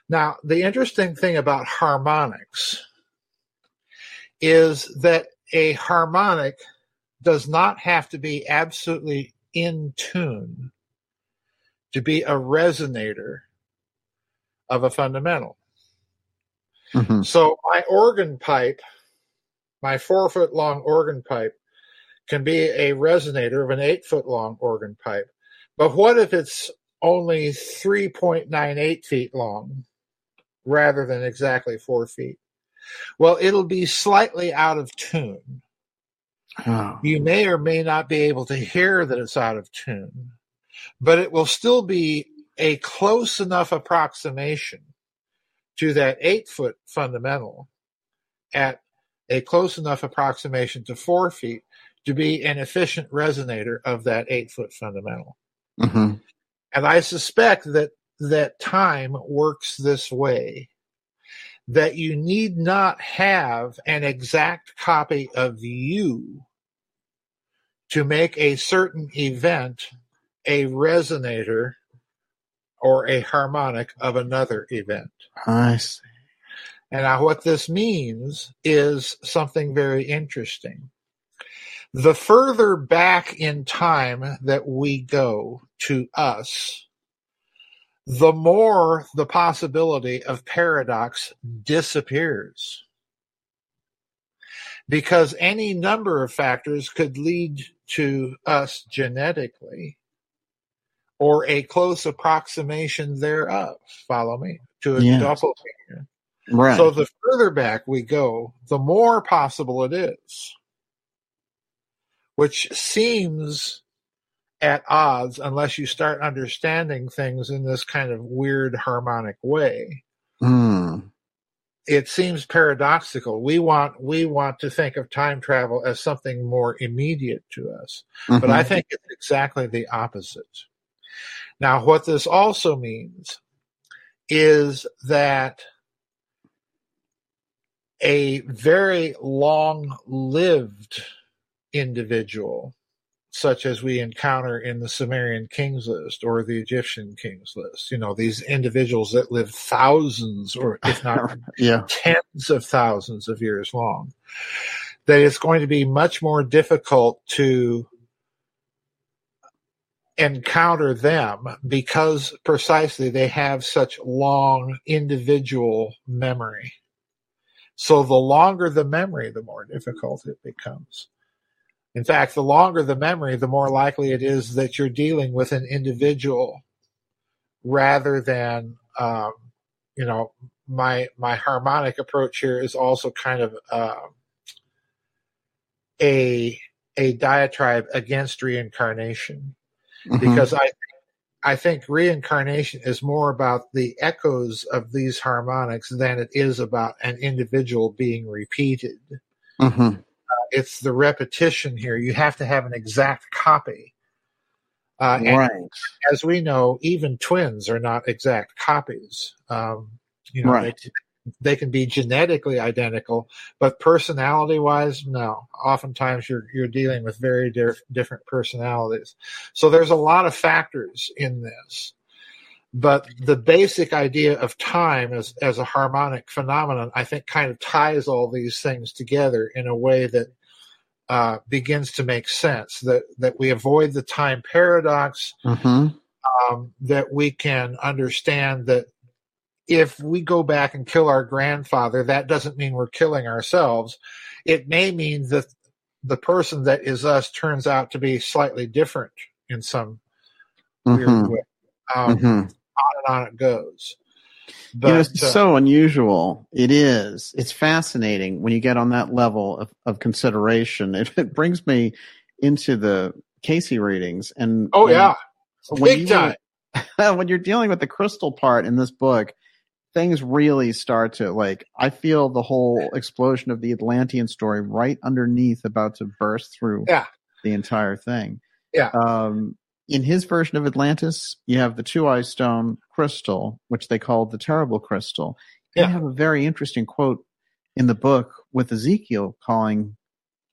Now, the interesting thing about harmonics is that a harmonic does not have to be absolutely in tune to be a resonator of a fundamental. hmm So my organ pipe, my four foot long organ pipe, can be a resonator of an eight foot long organ pipe. But what if it's only 3.98 feet long rather than exactly four feet? Well, it'll be slightly out of tune. Oh. You may or may not be able to hear that it's out of tune, but it will still be a close enough approximation to that eight foot fundamental at a close enough approximation to four feet to be an efficient resonator of that eight foot fundamental. hmm And I suspect that that time works this way that you need not have an exact copy of you to make a certain event a resonator or a harmonic of another event. I see. And now what this means is something very interesting. The further back in time that we go to us, the more the possibility of paradox disappears. Because any number of factors could lead to us genetically or a close approximation thereof. Follow me? To a Yes. doppelganger. Right. So the further back we go, the more possible it is. Which seems at odds unless you start understanding things in this kind of weird harmonic way. Mm. It seems paradoxical. We want we want to think of time travel as something more immediate to us. But Mhm. I think it's exactly the opposite. Now, what this also means is that a very long lived individual, such as we encounter in the Sumerian kings list or the Egyptian kings list, you know, these individuals that live thousands or if not yeah. tens of thousands of years long, that it's going to be much more difficult to encounter them because precisely they have such long individual memory. So the longer the memory, the more difficult it becomes. In fact, the longer the memory, the more likely it is that you're dealing with an individual rather than, um, you know, my my harmonic approach here is also kind of uh, a a diatribe against reincarnation Mhm. because I I think reincarnation is more about the echoes of these harmonics than it is about an individual being repeated. Mhm. It's the repetition here. You have to have an exact copy. Uh, and right. as we know, even twins are not exact copies. Um, you know, Right. they, they can be genetically identical, but personality-wise, no. Oftentimes, you're you're dealing with very di- different personalities. So there's a lot of factors in this, but the basic idea of time as as a harmonic phenomenon, I think, kind of ties all these things together in a way that uh, begins to make sense. That that we avoid the time paradox Mhm. um, that we can understand that if we go back and kill our grandfather, that doesn't mean we're killing ourselves. It may mean that the person that is us turns out to be slightly different in some weird Mhm. way. Um, Mhm. On and on it goes. But you know, it's uh, so unusual. It is. It's fascinating when you get on that level of, of consideration. It, it brings me into the Cayce readings. And oh when- yeah, when big you- time. when you're dealing with the crystal part in this book, things really start to like. I feel the whole explosion of the Atlantean story right underneath, about to burst through Yeah. the entire thing. Yeah. Um, in his version of Atlantis, you have the Tuaoi stone crystal, which they called the terrible crystal. You Yeah. have a very interesting quote in the book with Ezekiel calling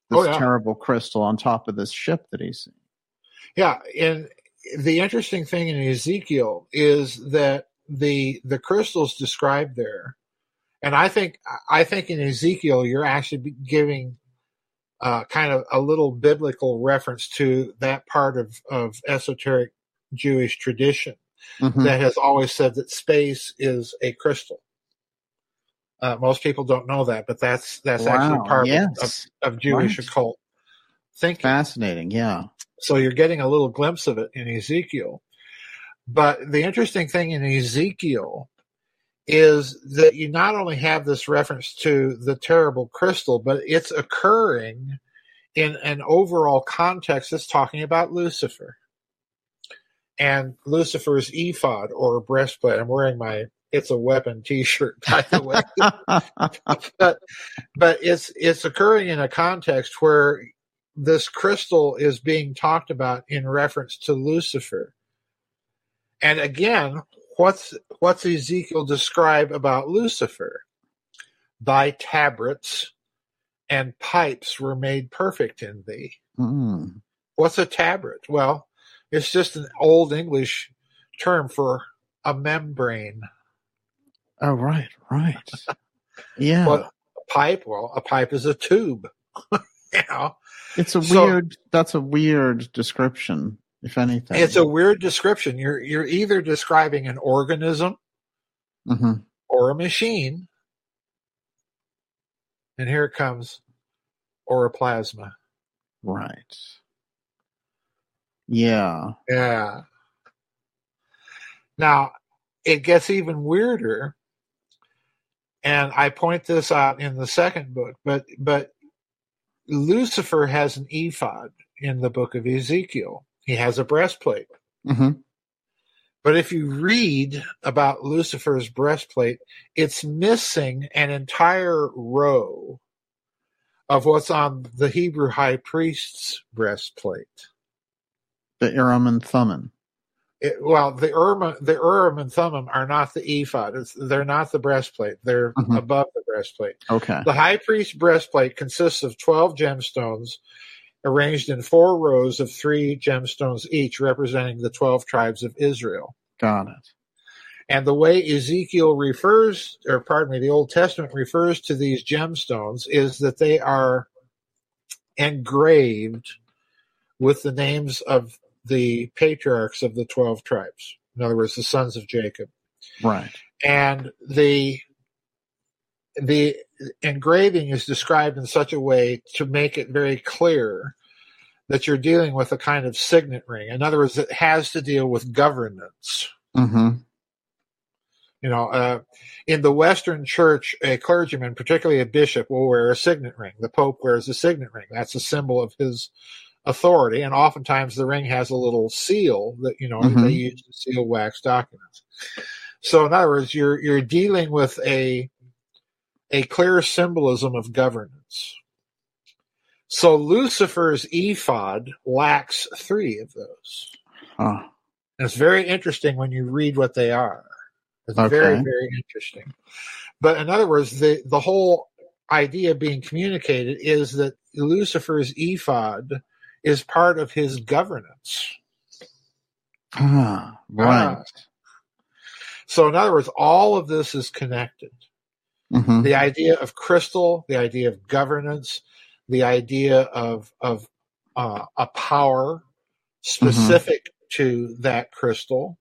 this Oh, yeah. terrible crystal on top of this ship that he's seen. Yeah, and the interesting thing in Ezekiel is that the the crystals described there, and I think I think in Ezekiel you're actually giving uh, kind of a little biblical reference to that part of of esoteric Jewish tradition Mhm. that has always said that space is a crystal. Uh, most people don't know that, but that's that's Wow, actually part of, of, of Jewish Right. occult thinking. Fascinating, yeah. So you're getting a little glimpse of it in Ezekiel. But the interesting thing in Ezekiel is that you not only have this reference to the terrible crystal, but it's occurring in an overall context that's talking about Lucifer and Lucifer's ephod or breastplate. I'm wearing my "It's a Weapon" T-shirt, by the way but but it's it's occurring in a context where this crystal is being talked about in reference to Lucifer. And again, what's what's Ezekiel describe about Lucifer? Thy tabrets and pipes were made perfect in thee. Mm. What's a tabret? Well, it's just an old English term for a membrane. Oh, right, right. Yeah. What a pipe? Well, a pipe is a tube. you know, it's a so- weird, that's a weird description, if anything. It's a weird description. You're you're either describing an organism hmm or a machine. And here it comes, or a plasma. Right. Yeah. Yeah. Now, it gets even weirder. And I point this out in the second book, but but Lucifer has an ephod in the book of Ezekiel. He has a breastplate. hmm But if you read about Lucifer's breastplate, it's missing an entire row of what's on the Hebrew high priest's breastplate. The Urim and Thummim. It, well, the Urim, the Urim and Thummim are not the ephod. It's, they're not the breastplate. They're Mhm. above the breastplate. Okay. The high priest's breastplate consists of 12 gemstones arranged in four rows of three gemstones each, representing the 12 tribes of Israel. Got it. And the way Ezekiel refers, or pardon me, the Old Testament refers to these gemstones is that they are engraved with the names of the patriarchs of the 12 tribes. In other words, the sons of Jacob. Right. And the the engraving is described in such a way to make it very clear that you're dealing with a kind of signet ring. In other words, it has to deal with governance. hmm You know, uh, in the Western Church, a clergyman, particularly a bishop, will wear a signet ring. The Pope wears a signet ring. That's a symbol of his authority. And oftentimes the ring has a little seal that, you know, Mhm. they use to seal wax documents. So in other words, you're, you're dealing with a, a clear symbolism of governance. So Lucifer's ephod lacks three of those. Huh. And it's very interesting when you read what they are. It's Okay. very, very interesting. But in other words, the, the whole idea being communicated is that Lucifer's ephod is part of his governance. Ah, right. So, in other words, all of this is connected. Hmm The idea of crystal, the idea of governance, the idea of of uh, a power specific to that crystal,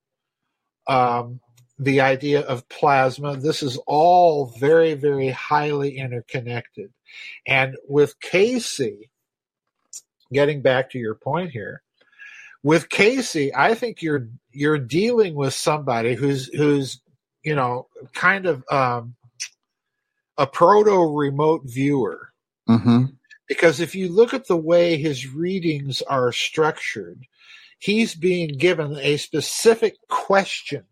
um, the idea of plasma. This is all very, very highly interconnected. And with Cayce, getting back to your point here, with Cayce, I think you're you're dealing with somebody who's who's you know kind of um, a proto remote viewer hmm because if you look at the way his readings are structured, he's being given a specific question.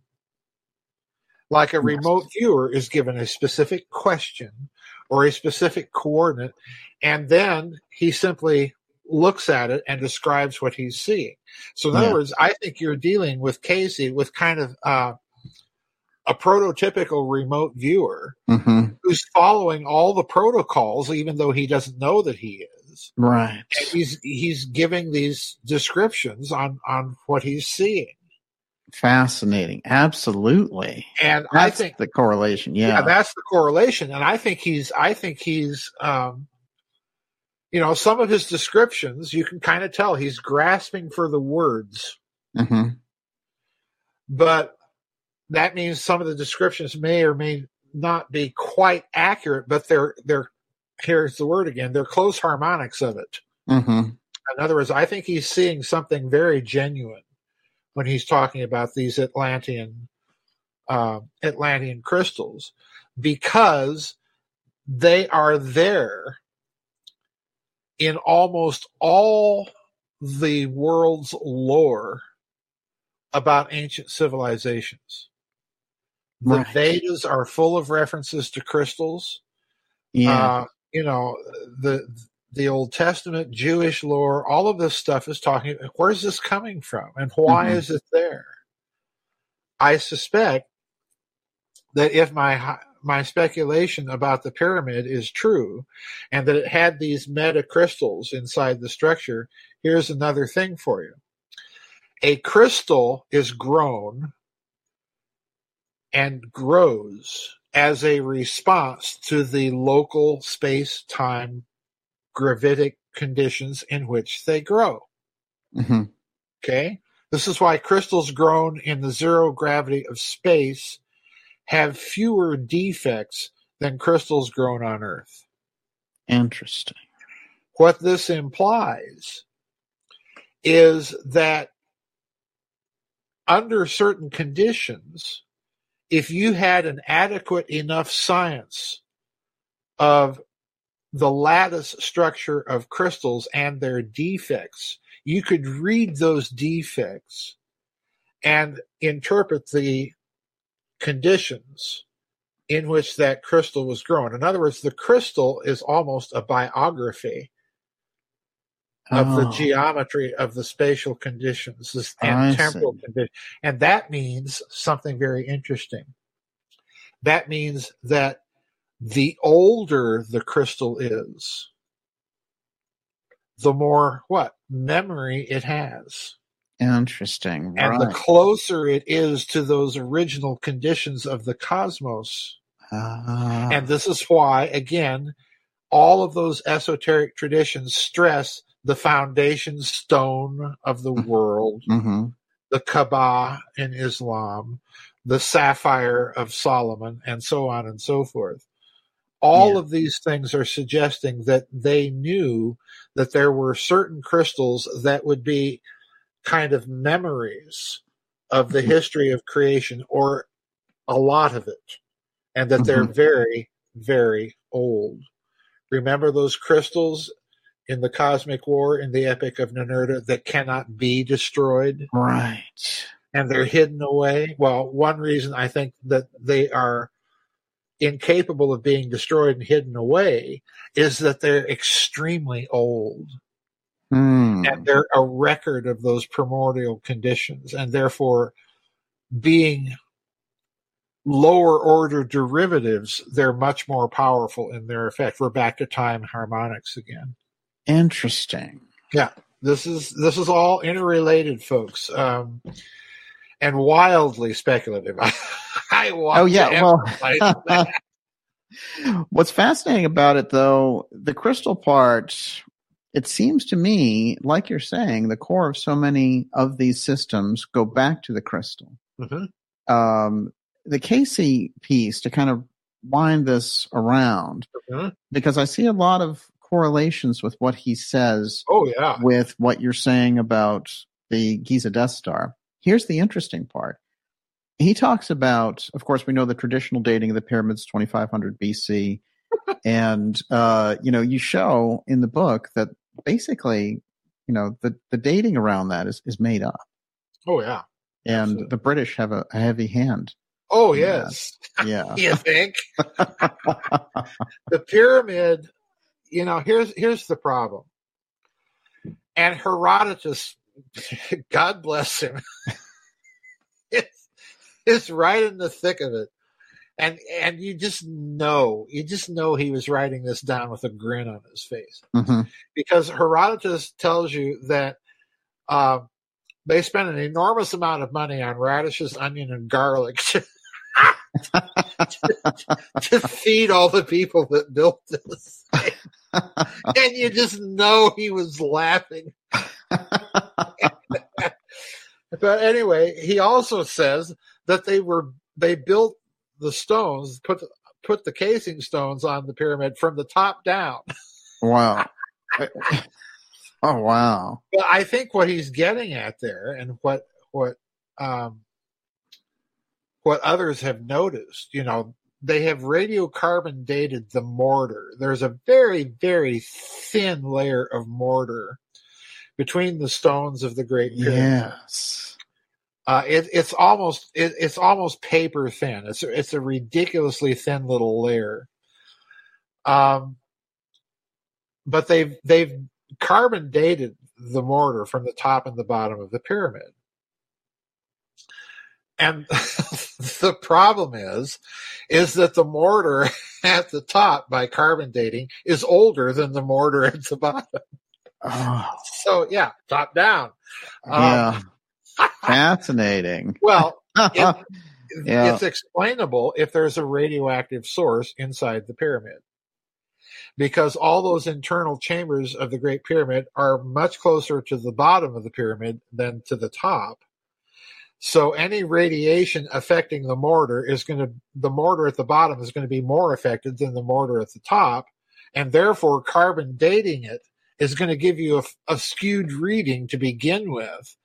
Like a remote viewer is given a specific question or a specific coordinate, and then he simply looks at it and describes what he's seeing. So in other words, I think you're dealing with Cayce with kind of uh, a prototypical remote viewer hmm who's following all the protocols, even though he doesn't know that he is. Right. And he's he's giving these descriptions on on what he's seeing, Fascinating. Absolutely. and I think the correlation. yeah. Yeah. that's the correlation. And I think he's I think he's um, you know some of his descriptions you can kind of tell he's grasping for the words, hmm but that means some of the descriptions may or may not be quite accurate, but they're they're here's the word again they're close harmonics of it. hmm In other words, I think he's seeing something very genuine when he's talking about these Atlantean uh, Atlantean crystals because they are there in almost all the world's lore about ancient civilizations. The Right. Vedas are full of references to crystals Yeah. uh, you know the the Old Testament, Jewish lore, all of this stuff is talking. Where's this coming from, and why Mhm. is it there? I suspect that if my my speculation about the pyramid is true, and that it had these meta crystals inside the structure, here's another thing for you: a crystal is grown and grows as a response to the local space time gravitic conditions in which they grow. hmm Okay. This is why crystals grown in the zero gravity of space have fewer defects than crystals grown on Earth. Interesting. What this implies is that under certain conditions, if you had an adequate enough science of the lattice structure of crystals and their defects, you could read those defects and interpret the conditions in which that crystal was grown. In other words, the crystal is almost a biography of the Oh, geometry of the spatial conditions this- and I temporal see. conditions. And that means something very interesting. That means that the older the crystal is, the more what? Memory it has. Interesting. And the closer it is to those original conditions of the cosmos. Ah, And this is why, again, all of those esoteric traditions stress the foundation stone of the world, mhm. the Kaaba in Islam, the sapphire of Solomon, and so on and so forth. All Yeah. of these things are suggesting that they knew that there were certain crystals that would be kind of memories of the Mhm. history of creation, or a lot of it, and that they're Mhm. very, very old. Remember those crystals in the cosmic war in the Epic of Ninurta that cannot be destroyed? Right. and they're hidden away. Well, one reason I think that they are incapable of being destroyed and hidden away is that they're extremely old Hmm. and they're a record of those primordial conditions and therefore being lower order derivatives they're much more powerful in their effect we're back to time harmonics again Interesting. Yeah, this is this is all interrelated folks um and wildly speculative i want Oh yeah. Well, what's fascinating about it, though, the crystal part. It seems to me, like you're saying, the core of so many of these systems go back to the crystal. Mhm. Um, the Cayce piece to kind of wind this around, Mhm. because I see a lot of correlations with what he says oh yeah with what you're saying about the Giza Death Star. Here's the interesting part. He talks about, of course, we know the traditional dating of the pyramids, 2500 BC. and, uh, you know, you show in the book that basically, you know, the, the dating around that is, is made up. oh yeah And Absolutely. the British have a, a heavy hand. oh Yeah. yes Yeah. you think the pyramid you know here's here's the problem and Herodotus, God bless him, it's, is right in the thick of it. And and you just know, you just know he was writing this down with a grin on his face, hmm because Herodotus tells you that uh, they spent an enormous amount of money on radishes, onion, and garlic to, to feed all the people that built this. thing. And you just know he was laughing. But anyway, he also says that they were they built the stones, put the, put the casing stones on the pyramid from the top down. wow. Oh wow. But I think what he's getting at there, and what what um, what others have noticed, you know, they have radiocarbon dated the mortar. There's a very very thin layer of mortar between the stones of the Great Pyramid. Yes. Uh, it, it's almost it, it's almost paper thin. It's it's a ridiculously thin little layer. Um, but they've they've carbon dated the mortar from the top and the bottom of the pyramid. And the problem is, is that the mortar at the top by carbon dating is older than the mortar at the bottom. Oh, So yeah, top down. Um, yeah. Fascinating. Well, it, Yeah. it's explainable if there's a radioactive source inside the pyramid. Because all those internal chambers of the Great Pyramid are much closer to the bottom of the pyramid than to the top. So any radiation affecting the mortar is going to, the mortar at the bottom is going to be more affected than the mortar at the top. And therefore carbon dating it is going to give you a, a skewed reading to begin with.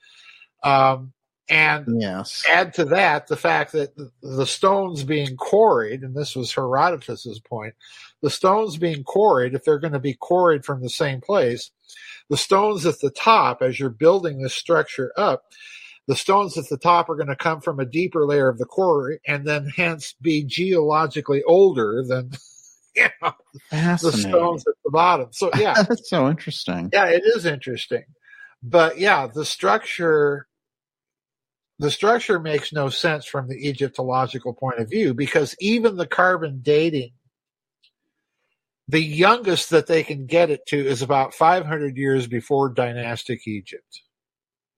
Um, and yes. add to that the fact that the stones being quarried, and this was Herodotus's point, the stones being quarried, if they're going to be quarried from the same place, the stones at the top, as you're building this structure up, the stones at the top are going to come from a deeper layer of the quarry and then hence be geologically older than you know, the stones at the bottom. So yeah, That's so interesting. yeah, it is interesting. But yeah, the structure the structure makes no sense from the Egyptological point of view because even the carbon dating the youngest that they can get it to is about 500 years before dynastic Egypt.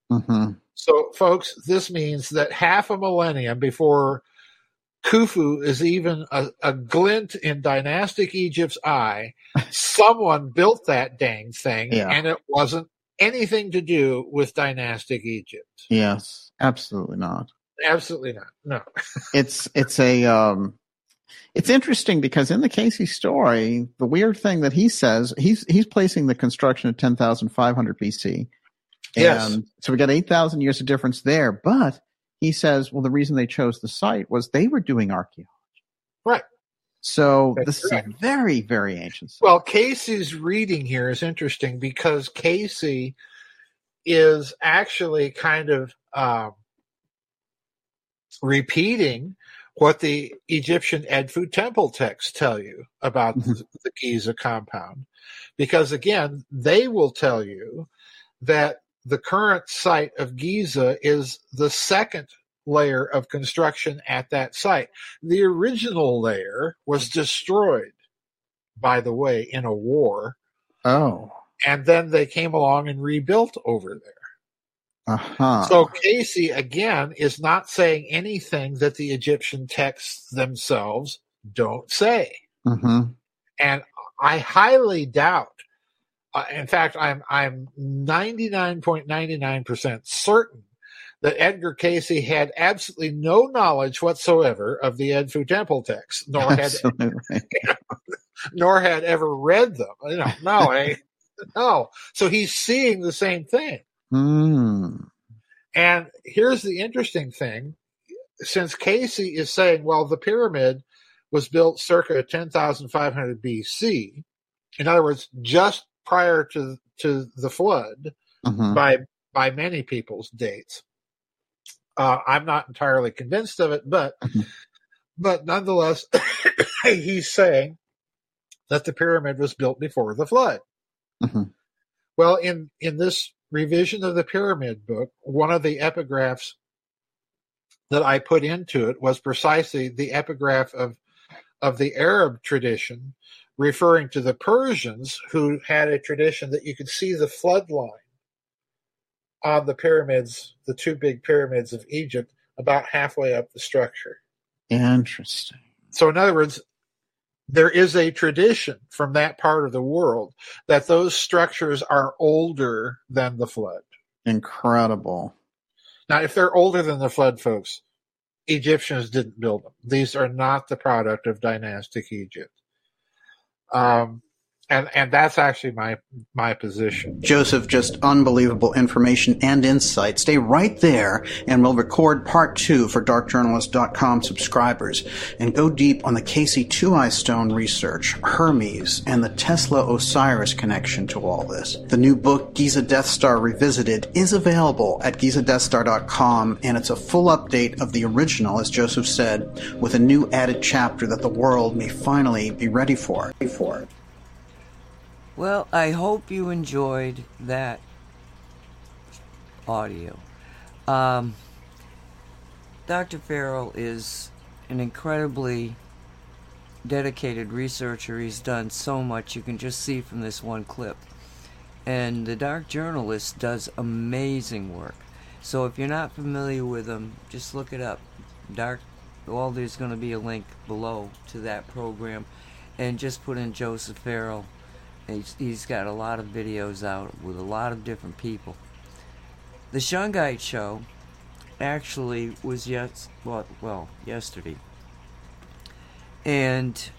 hmm So folks, this means that half a millennium before Khufu is even a, a glint in dynastic Egypt's eye, someone built that dang thing Yeah. and it wasn't anything to do with dynastic Egypt. Yes. Absolutely not. Absolutely not. No. It's it's a um it's interesting because in the Cayce story, the weird thing that he says, he's he's placing the construction at ten thousand five hundred BC. Yes. And so we got eight thousand years of difference there. But he says, well, the reason they chose the site was they were doing archaeology. Right. So That's this correct. is a very, very ancient site. Well, Cayce's reading here is interesting because Cayce is actually kind of um, repeating what the Egyptian Edfu temple texts tell you about Mhm. the, the Giza compound. Because again, they will tell you that the current site of Giza is the second layer of construction at that site. The original layer was destroyed, by the way, in a war, Oh. and then they came along and rebuilt over there. Uh-huh. So Cayce again is not saying anything that the Egyptian texts themselves don't say. hmm And I highly doubt uh, in fact I'm I'm 99.99% certain that Edgar Cayce had absolutely no knowledge whatsoever of the Edfu temple texts nor had Absolutely. nor had ever read them. You know, no, no. So he's seeing the same thing. Hmm. And here's the interesting thing. Since Cayce is saying, well, the pyramid was built circa 10,500 BC, in other words, just prior to, to the flood Mhm. by, by many people's dates. Uh, I'm not entirely convinced of it, but, Mhm. but nonetheless, he's saying that the pyramid was built before the flood. Mhm. Well, in in this revision of the pyramid book, one of the epigraphs that I put into it was precisely the epigraph of of the Arab tradition, referring to the Persians who had a tradition that you could see the flood line on the pyramids, the two big pyramids of Egypt, about halfway up the structure. Interesting. So, in other words, there is a tradition from that part of the world that those structures are older than the flood. Incredible. Now, if they're older than the flood, folks, Egyptians didn't build them. These are not the product of dynastic Egypt. Um, and and that's actually my my position. Joseph, just unbelievable information and insight. Stay right there, and we'll record part two for DarkJournalist.com subscribers and go deep on the Cayce Two Eye Stone research, Hermes, and the Tesla Osiris connection to all this. The new book Giza Death Star Revisited is available at GizaDeathStar.com, and it's a full update of the original, as Joseph said, with a new added chapter that the world may finally be ready for. For. Well, I hope you enjoyed that audio. Um, Dr. Farrell is an incredibly dedicated researcher. He's done so much you can just see from this one clip. And the Dark Journalist does amazing work. So if you're not familiar with him, just look it up. Dark well, there's going to be a link below to that program. And just put in Joseph Farrell He's, got a lot of videos out with a lot of different people. The Shungite show actually was yes well, well yesterday. And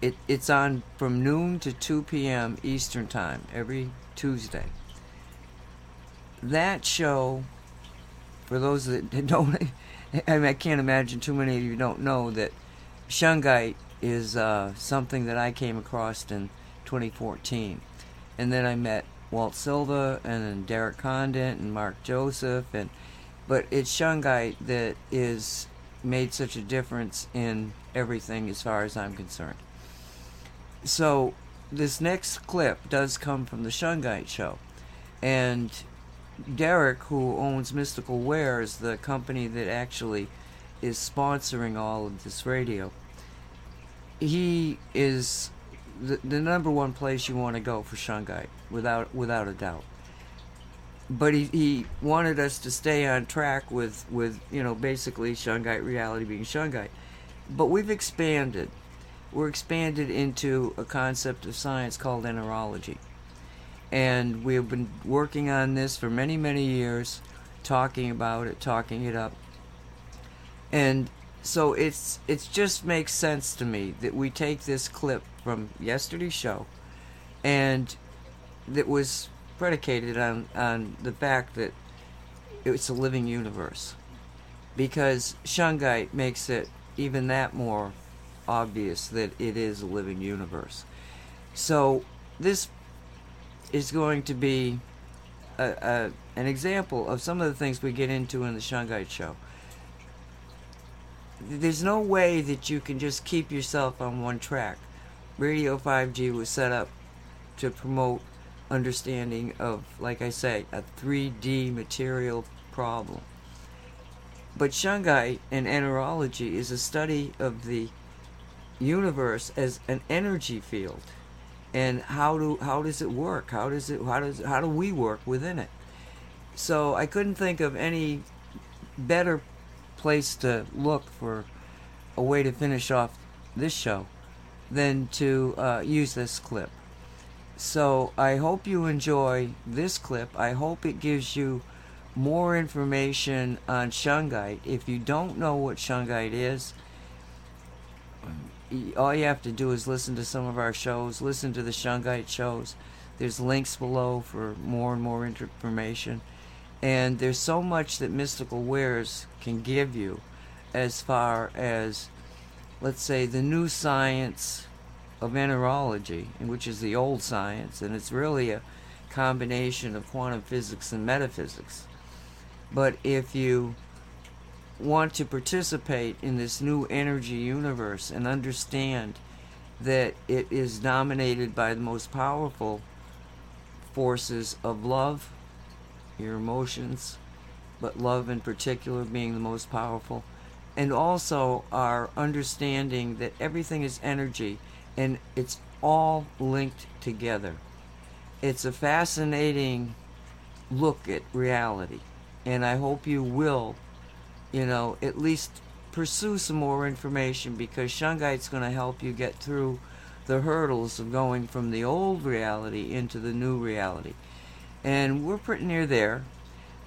it it's on from noon to 2 p.m. Eastern time every Tuesday. That show for those that don't I, mean, I can't imagine too many of you don't know that Shungite is uh, something that I came across in 2014. And then I met Walt Silva and then Derek Condent and Mark Joseph and but it's Shungite that is made such a difference in everything as far as I'm concerned. So this next clip does come from the Shungite show. And Derek, who owns Mystical Wares, the company that actually is sponsoring all of this radio, he is the, the number one place you want to go for Shungite, without without a doubt. But he, he wanted us to stay on track with, with you know basically Shungite reality being Shungite, but we've expanded. We're expanded into a concept of science called enterology, and we have been working on this for many many years, talking about it, talking it up, and so it's it just makes sense to me that we take this clip from yesterday's show, and that was predicated on on the fact that it's a living universe, because Shungite makes it even that more obvious that it is a living universe. So this is going to be a, a, an example of some of the things we get into in the Shungite show there's no way that you can just keep yourself on one track. Radio 5G was set up to promote understanding of, like I say, a 3D material problem. But Shungite and enterology is a study of the universe as an energy field, and how do how does it work? How does it how does how do we work within it? So I couldn't think of any better place to look for a way to finish off this show than to uh, use this clip. So I hope you enjoy this clip. I hope it gives you more information on Shungite. If you don't know what Shungite is, all you have to do is listen to some of our shows, listen to the Shungite shows. There's links below for more and more information. And there's so much that Mystical Wares can give you as far as, let's say, the new science of enterology, which is the old science, and it's really a combination of quantum physics and metaphysics. But if you want to participate in this new energy universe and understand that it is dominated by the most powerful forces of love, your emotions, but love in particular being the most powerful, and also our understanding that everything is energy and it's all linked together. It's a fascinating look at reality, and I hope you will, you know, at least pursue some more information because Shungite's going to help you get through the hurdles of going from the old reality into the new reality. And we're pretty near there,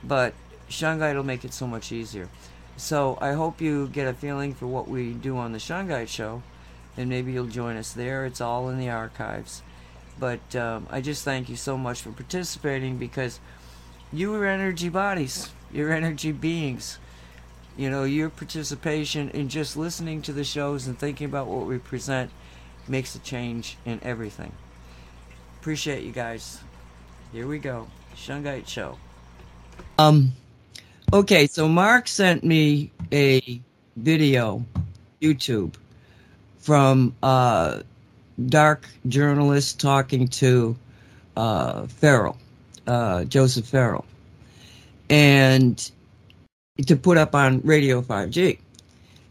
but Shungite will make it so much easier. So I hope you get a feeling for what we do on the Shungite show, and maybe you'll join us there. It's all in the archives. But um, I just thank you so much for participating because you are energy bodies, you're energy beings. You know, your participation in just listening to the shows and thinking about what we present makes a change in everything. Appreciate you guys. Here we go. Shungite Show. Um okay, so Mark sent me a video, YouTube, from uh dark journalist talking to uh Farrell, uh Joseph Farrell. And to put up on Radio 5G.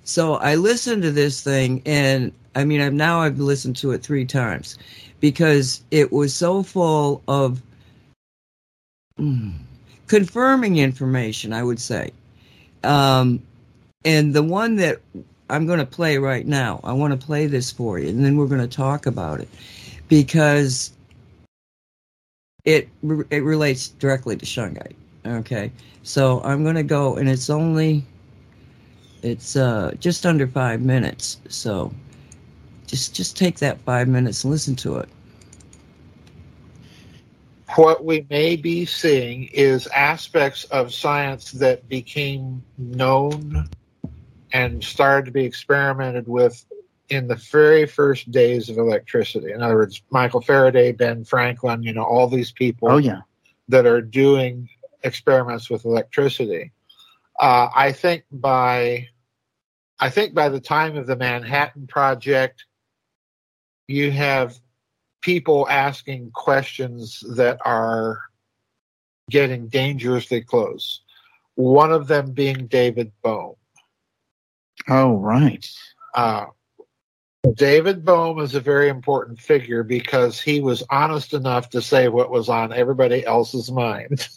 So I listened to this thing, and I mean, I've now I've listened to it three times because it was so full of confirming information. I would say, um, and the one that I'm going to play right now, I want to play this for you, and then we're going to talk about it because it it relates directly to Shungite. Okay, so I'm gonna go, and it's only it's uh, just under five minutes. So just just take that five minutes and listen to it. What we may be seeing is aspects of science that became known and started to be experimented with in the very first days of electricity. In other words, Michael Faraday, Ben Franklin, you know, all these people Oh yeah. that are doing experiments with electricity. Uh, I think by I think by the time of the Manhattan Project, you have people asking questions that are getting dangerously close. One of them being David Bohm. Oh right. Uh, David Bohm is a very important figure because he was honest enough to say what was on everybody else's mind.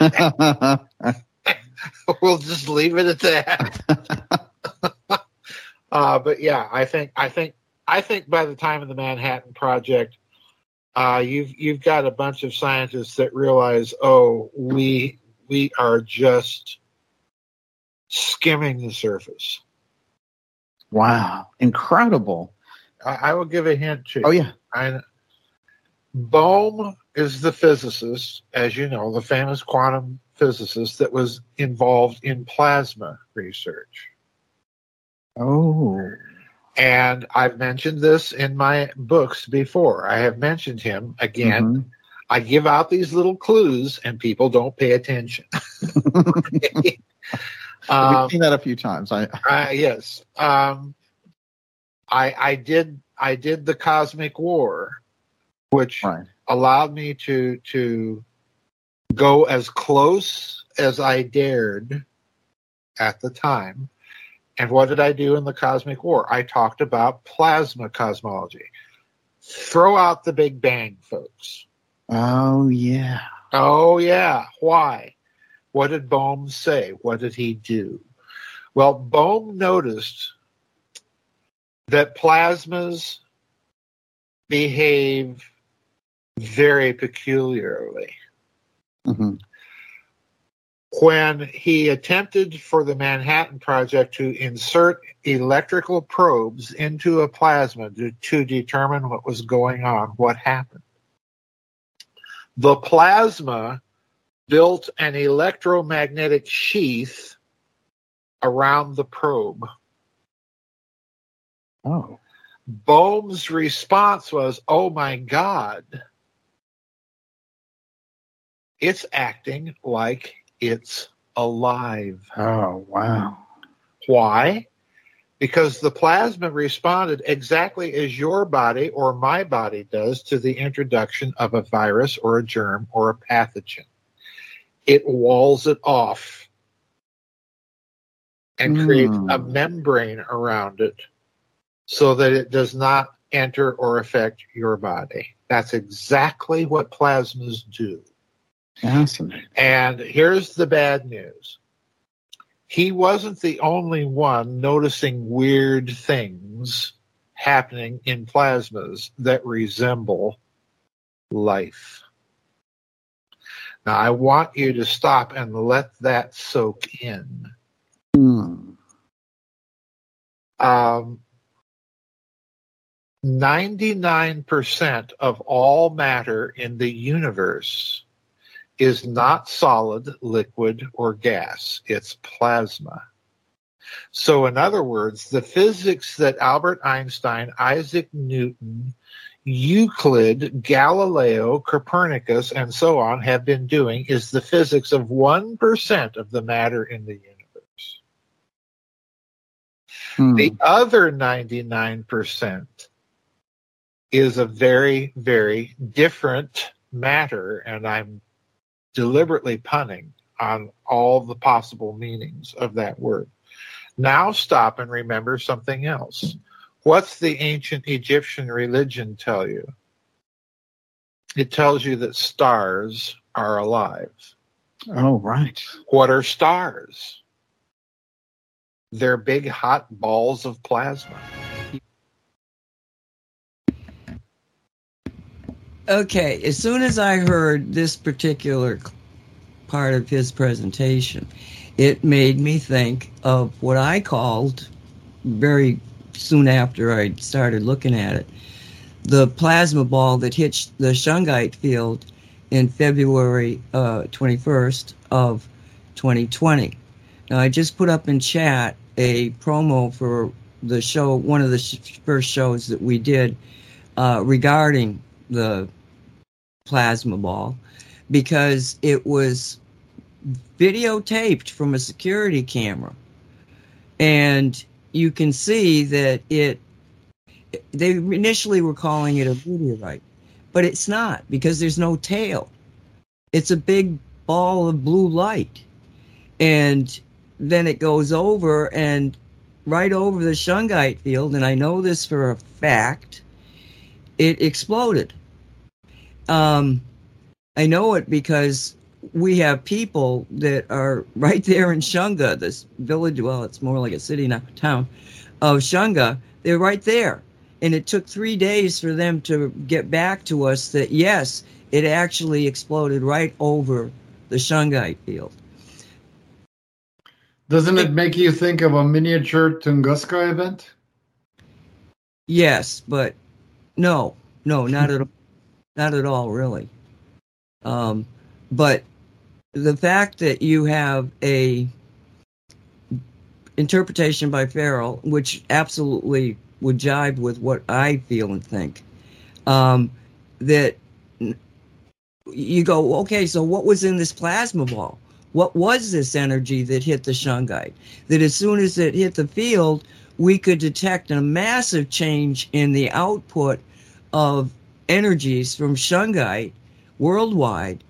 we'll just leave it at that. uh, but yeah, I think I think I think by the time of the Manhattan Project, uh, you've you've got a bunch of scientists that realize, oh, we we are just skimming the surface. wow. Incredible. I, I will give a hint to. Oh yeah. I, Bohm is the physicist, as you know, the famous quantum physicist that was involved in plasma research. Oh. And I've mentioned this in my books before. I have mentioned him again. Mhm. I give out these little clues and people don't pay attention. um, We've seen that a few times. I uh, yes. Um, I, I did I did the Cosmic War, which right. allowed me to to go as close as I dared at the time. And what did I do in the Cosmic War? I talked about plasma cosmology. Throw out the Big Bang, folks. Oh yeah. Oh, yeah. Why? What did Bohm say? What did he do? Well, Bohm noticed that plasmas behave very peculiarly. hmm when he attempted for the Manhattan Project to insert electrical probes into a plasma to, to determine what was going on, what happened. The plasma built an electromagnetic sheath around the probe. Oh. Bohm's response was, Oh my God, it's acting like it's alive. Oh wow. Why? because the plasma responded exactly as your body or my body does to the introduction of a virus or a germ or a pathogen. It walls it off and creates a Hmm. membrane around it so that it does not enter or affect your body. That's exactly what plasmas do. Fascinating. And here's the bad news. He wasn't the only one noticing weird things happening in plasmas that resemble life. Now, I want you to stop and let that soak in. Hmm. Um, 99% of all matter in the universe is not solid, liquid, or gas. It's plasma. So, in other words, the physics that Albert Einstein, Isaac Newton, Euclid, Galileo, Copernicus, and so on have been doing is the physics of 1% of the matter in the universe. Hmm. The other 99% is a very, very different matter, and I'm deliberately punning on all the possible meanings of that word. Now stop and remember something else. What's the ancient Egyptian religion tell you? It tells you that stars are alive. Oh, right. What are stars? They're big hot balls of plasma. Okay, as soon as I heard this particular part of his presentation, it made me think of what I called very soon after I started looking at it the plasma ball that hit the Shungite field in February uh, 21st of 2020. Now, I just put up in chat a promo for the show, one of the sh- first shows that we did uh, regarding the plasma ball because it was videotaped from a security camera. And you can see that it, they initially were calling it a meteorite, but it's not because there's no tail. It's a big ball of blue light. And then it goes over and right over the Shungite field, and I know this for a fact, it exploded. Um, I know it because we have people that are right there in Shunga, this village. Well, it's more like a city now, town of Shunga. They're right there, and it took three days for them to get back to us that yes, it actually exploded right over the Shungite field. Doesn't it make you think of a miniature Tunguska event? Yes, but no, no, not at all, not at all, really. Um, but the fact that you have a interpretation by Farrell, which absolutely would jive with what I feel and think, um, that you go, okay, so what was in this plasma ball? What was this energy that hit the shungite? That as soon as it hit the field, we could detect a massive change in the output of energies from shungite worldwide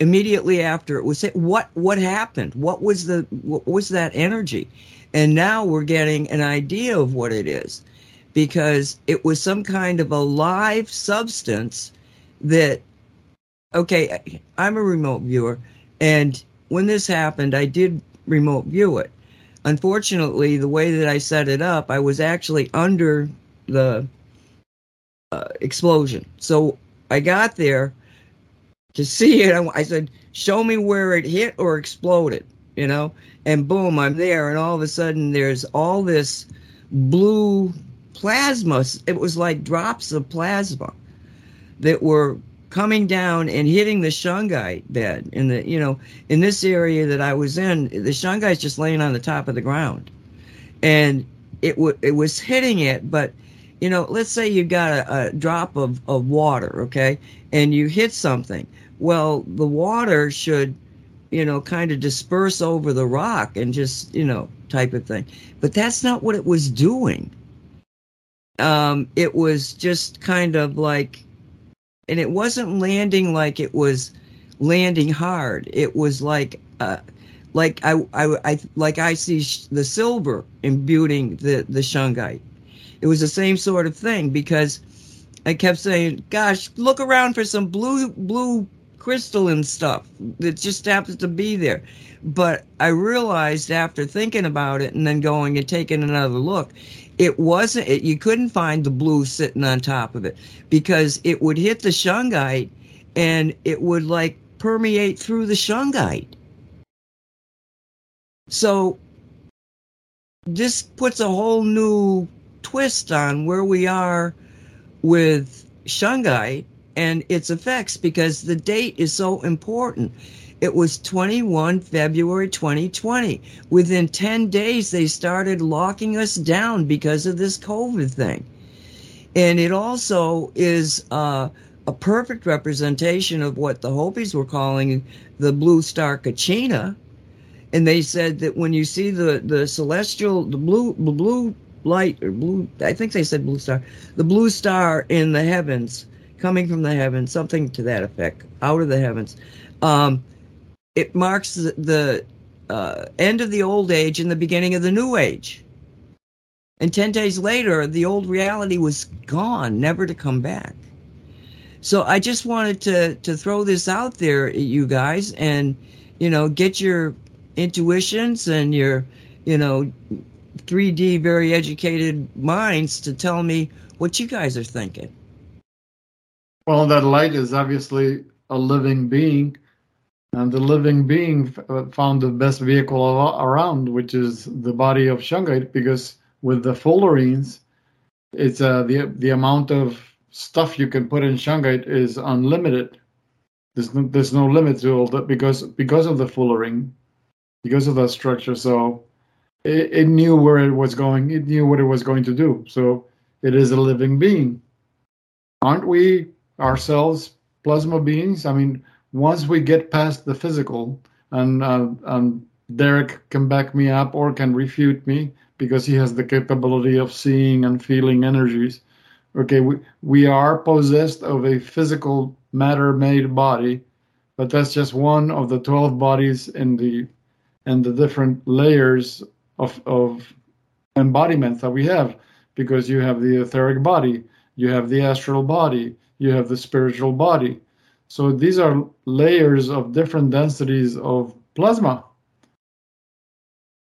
immediately after it was hit. What what happened? What was the what was that energy? And now we're getting an idea of what it is because it was some kind of a live substance that okay, I'm a remote viewer and when this happened, I did remote view it. Unfortunately, the way that I set it up, I was actually under the uh, explosion. So I got there to see it. I, I said, "Show me where it hit or exploded," you know. And boom, I'm there, and all of a sudden, there's all this blue plasma. It was like drops of plasma that were coming down and hitting the shungite bed in the you know in this area that I was in the shungite's just laying on the top of the ground and it w- it was hitting it but you know let's say you got a, a drop of, of water okay and you hit something well the water should you know, kind of disperse over the rock and just, you know, type of thing. But that's not what it was doing. Um, it was just kind of like, and it wasn't landing like it was landing hard. It was like, uh, like I, I, I, like I see the silver imbuing the the shungite. It was the same sort of thing because I kept saying, "Gosh, look around for some blue blue crystalline stuff that just happens to be there." But I realized after thinking about it and then going and taking another look, it wasn't. It, you couldn't find the blue sitting on top of it because it would hit the shungite and it would like permeate through the shungite. So this puts a whole new twist on where we are with Shungite and its effects because the date is so important. It was 21 February 2020. Within 10 days, they started locking us down because of this COVID thing. And it also is uh, a perfect representation of what the Hopis were calling the blue star Kachina. And they said that when you see the, the celestial, the blue, the blue light or blue i think they said blue star the blue star in the heavens coming from the heavens something to that effect out of the heavens. Um, it marks the, the uh, end of the old age and the beginning of the new age. And 10 days later the old reality was gone never to come back. So i just wanted to to throw this out there you guys and you know get your intuitions and your you know 3D, very educated minds to tell me what you guys are thinking. Well, that light is obviously a living being, and the living being uh, found the best vehicle around, which is the body of shungite, because with the fullerenes, it's uh, the the amount of stuff you can put in shungite is unlimited. There's no, there's no limit to all that because because of the fullerene, because of that structure. So it, it knew where it was going. It knew what it was going to do. So it is a living being. Aren't we ourselves plasma beings? I mean, once we get past the physical, and uh, and Derek can back me up or can refute me because he has the capability of seeing and feeling energies. Okay, we, we are possessed of a physical matter made body, but that's just one of the 12 bodies in the and the different layers of, of embodiments that we have because you have the etheric body, you have the astral body, you have the spiritual body. So these are layers of different densities of plasma.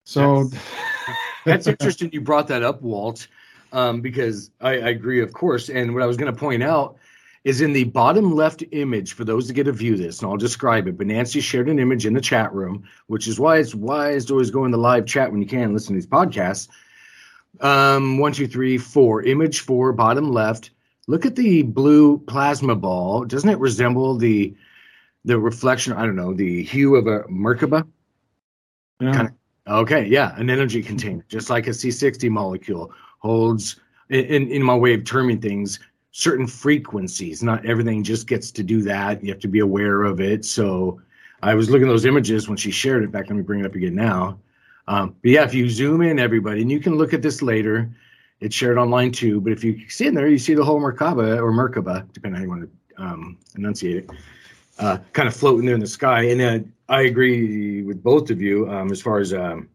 So that's, that's interesting you brought that up, Walt, um, because I, I agree, of course. And what I was going to point out is in the bottom left image for those that get to view this, and I'll describe it. But Nancy shared an image in the chat room, which is why it's wise to always go in the live chat when you can listen to these podcasts. Um, one, two, three, four. Image four, bottom left. Look at the blue plasma ball. Doesn't it resemble the the reflection? I don't know the hue of a Merkaba. Yeah. Kind of, okay, yeah, an energy container, just like a C60 molecule holds. In in my way of terming things, certain frequencies. Not everything just gets to do that. You have to be aware of it. So I was looking at those images when she shared it. Back, let me bring it up again now. Um, but yeah, if you zoom in, everybody, and you can look at this later. It's shared online too. But if you see in there, you see the whole Merkaba or Merkaba, depending on how you want to um, enunciate it, uh, kind of floating there in the sky. And then I agree with both of you um, as far as um,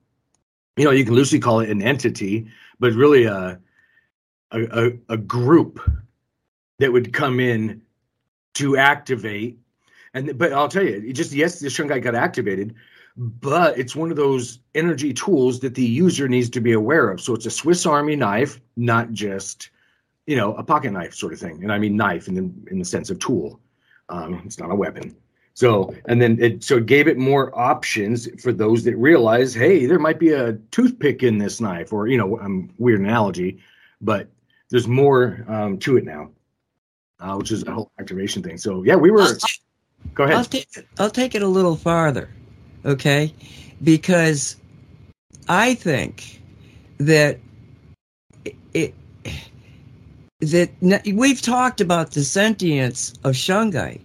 you know, you can loosely call it an entity, but really a a, a, a group that would come in to activate. And but I'll tell you, just yes, the shungite got activated, but it's one of those energy tools that the user needs to be aware of. So it's a Swiss Army knife, not just you know a pocket knife sort of thing. And I mean knife in the in the sense of tool. Um, it's not a weapon. So and then it so it gave it more options for those that realize, hey, there might be a toothpick in this knife, or you know, um, weird analogy, but there's more um, to it now uh, which is a whole activation thing. So yeah, we were. I'll go ahead. I'll take it, I'll take it a little farther, okay? Because I think that it that we've talked about the sentience of shungite.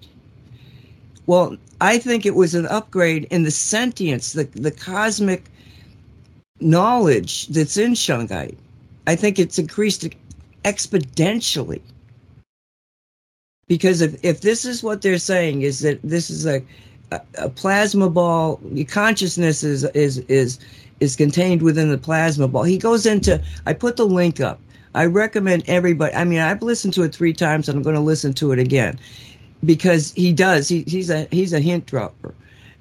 Well, I think it was an upgrade in the sentience, the the cosmic knowledge that's in Shungite. I think it's increased exponentially. Because if, if this is what they're saying is that this is a, a, plasma ball, consciousness is is is is contained within the plasma ball. He goes into I put the link up. I recommend everybody. I mean, I've listened to it three times, and I'm going to listen to it again because he does. He, he's a he's a hint dropper,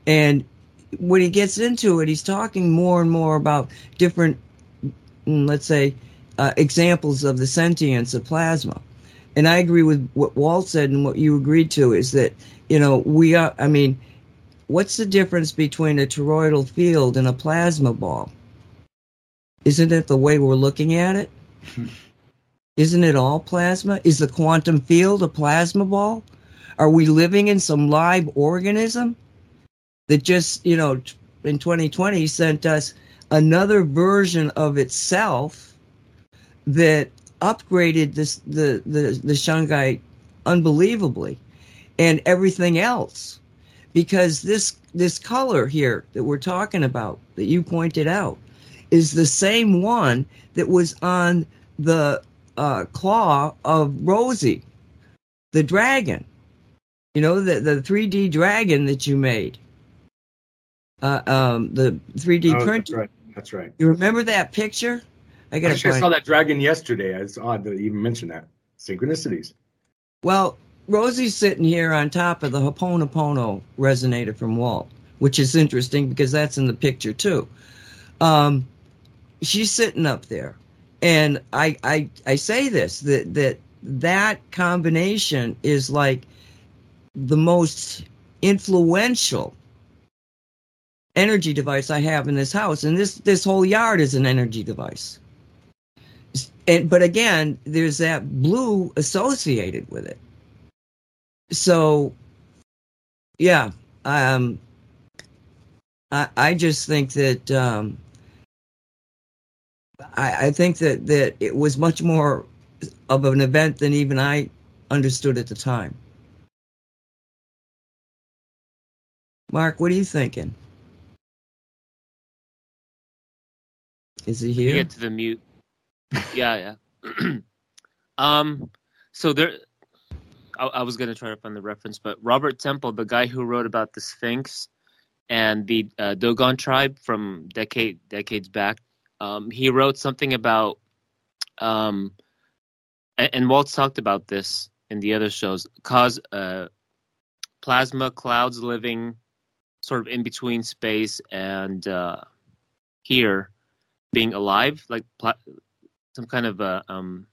and when he gets into it, he's talking more and more about different, mm, let's say, uh, examples of the sentience of plasma. And I agree with what Walt said and what you agreed to is that you know we are. I mean, what's the difference between a toroidal field and a plasma ball? Isn't it the way we're looking at it? Isn't it all plasma? Is the quantum field a plasma ball? Are we living in some live organism that just, you know, in 2020 sent us another version of itself that upgraded this the the the shungite unbelievably and everything else because this this color here that we're talking about that you pointed out is the same one that was on the uh, claw of Rosie, the dragon. You know, the, the 3D dragon that you made. Uh, um, the 3D Oh, printer. that's right. That's right. You remember that picture? I got Actually, I saw that dragon yesterday. It's odd that you even mentioned that. Synchronicities. Well, Rosie's sitting here on top of the Hoponopono resonator from Walt, which is interesting because that's in the picture too. Um, she's sitting up there, and I, I I say this that that that combination is like the most influential energy device I have in this house, and this this whole yard is an energy device. And but again, there's that blue associated with it. So, yeah, um, I I just think that um, I, I think that that it was much more of an event than even I understood at the time. Mark, what are you thinking? Is he here? get to the mute. Yeah, yeah. um, so there, I, I was gonna try to find the reference, but Robert Temple, the guy who wrote about the Sphinx and the uh, Dogon tribe from decade decades back, um, he wrote something about, um, and, and Walt's talked about this in the other shows, cause uh, plasma clouds living sort of in between space and uh, here being alive, like some kind of a um,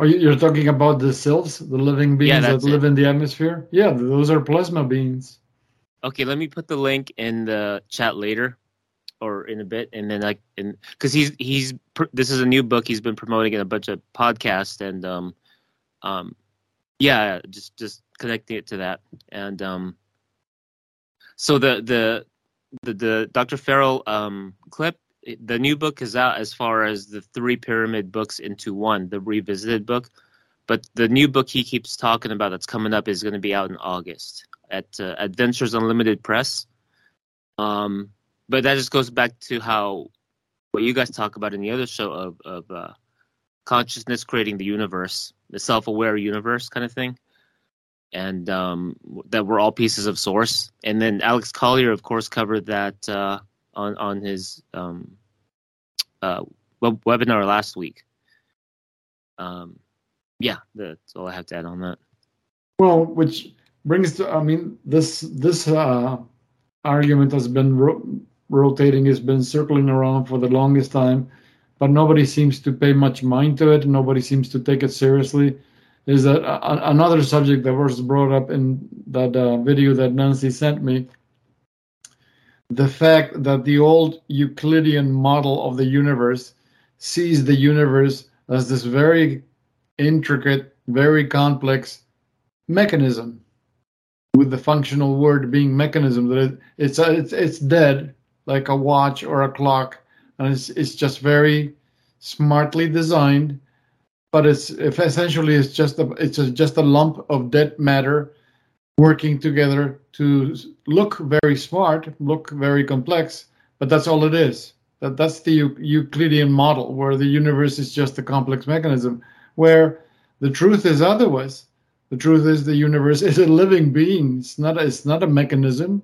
Oh, you- you're talking about the cells, the living beings that live it. in the atmosphere? Yeah, those are plasma beings. Okay, let me put the link in the chat later, or in a bit, and then like, in because he's he's pr- this is a new book he's been promoting in a bunch of podcasts, and um, um, yeah, just just connecting it to that, and um, so the the the the Dr. Farrell um clip, the new book is out as far as the three pyramid books into one, the revisited book, but the new book he keeps talking about that's coming up is going to be out in August at uh, Adventures Unlimited Press. Um, but that just goes back to how what you guys talk about in the other show of of uh, consciousness creating the universe, the self-aware universe kind of thing, and um, that we're all pieces of source. And then Alex Collier, of course, covered that uh, on on his um, uh, web- webinar last week. Um, yeah, that's all I have to add on that. Well, which brings to, I mean, this this uh, argument has been ro- rotating, has been circling around for the longest time, but nobody seems to pay much mind to it. Nobody seems to take it seriously. Is that a- another subject that was brought up in that uh, video that Nancy sent me? The fact that the old Euclidean model of the universe sees the universe as this very intricate, very complex mechanism with the functional word being mechanism that it, it's uh, it's it's dead like a watch or a clock and it's it's just very smartly designed but it's essentially it's just a it's a, just a lump of dead matter working together to look very smart, look very complex, but that's all it is. That that's the Euclidean model where the universe is just a complex mechanism, where the truth is otherwise. The truth is the universe is a living being. It's not. A, it's not a mechanism.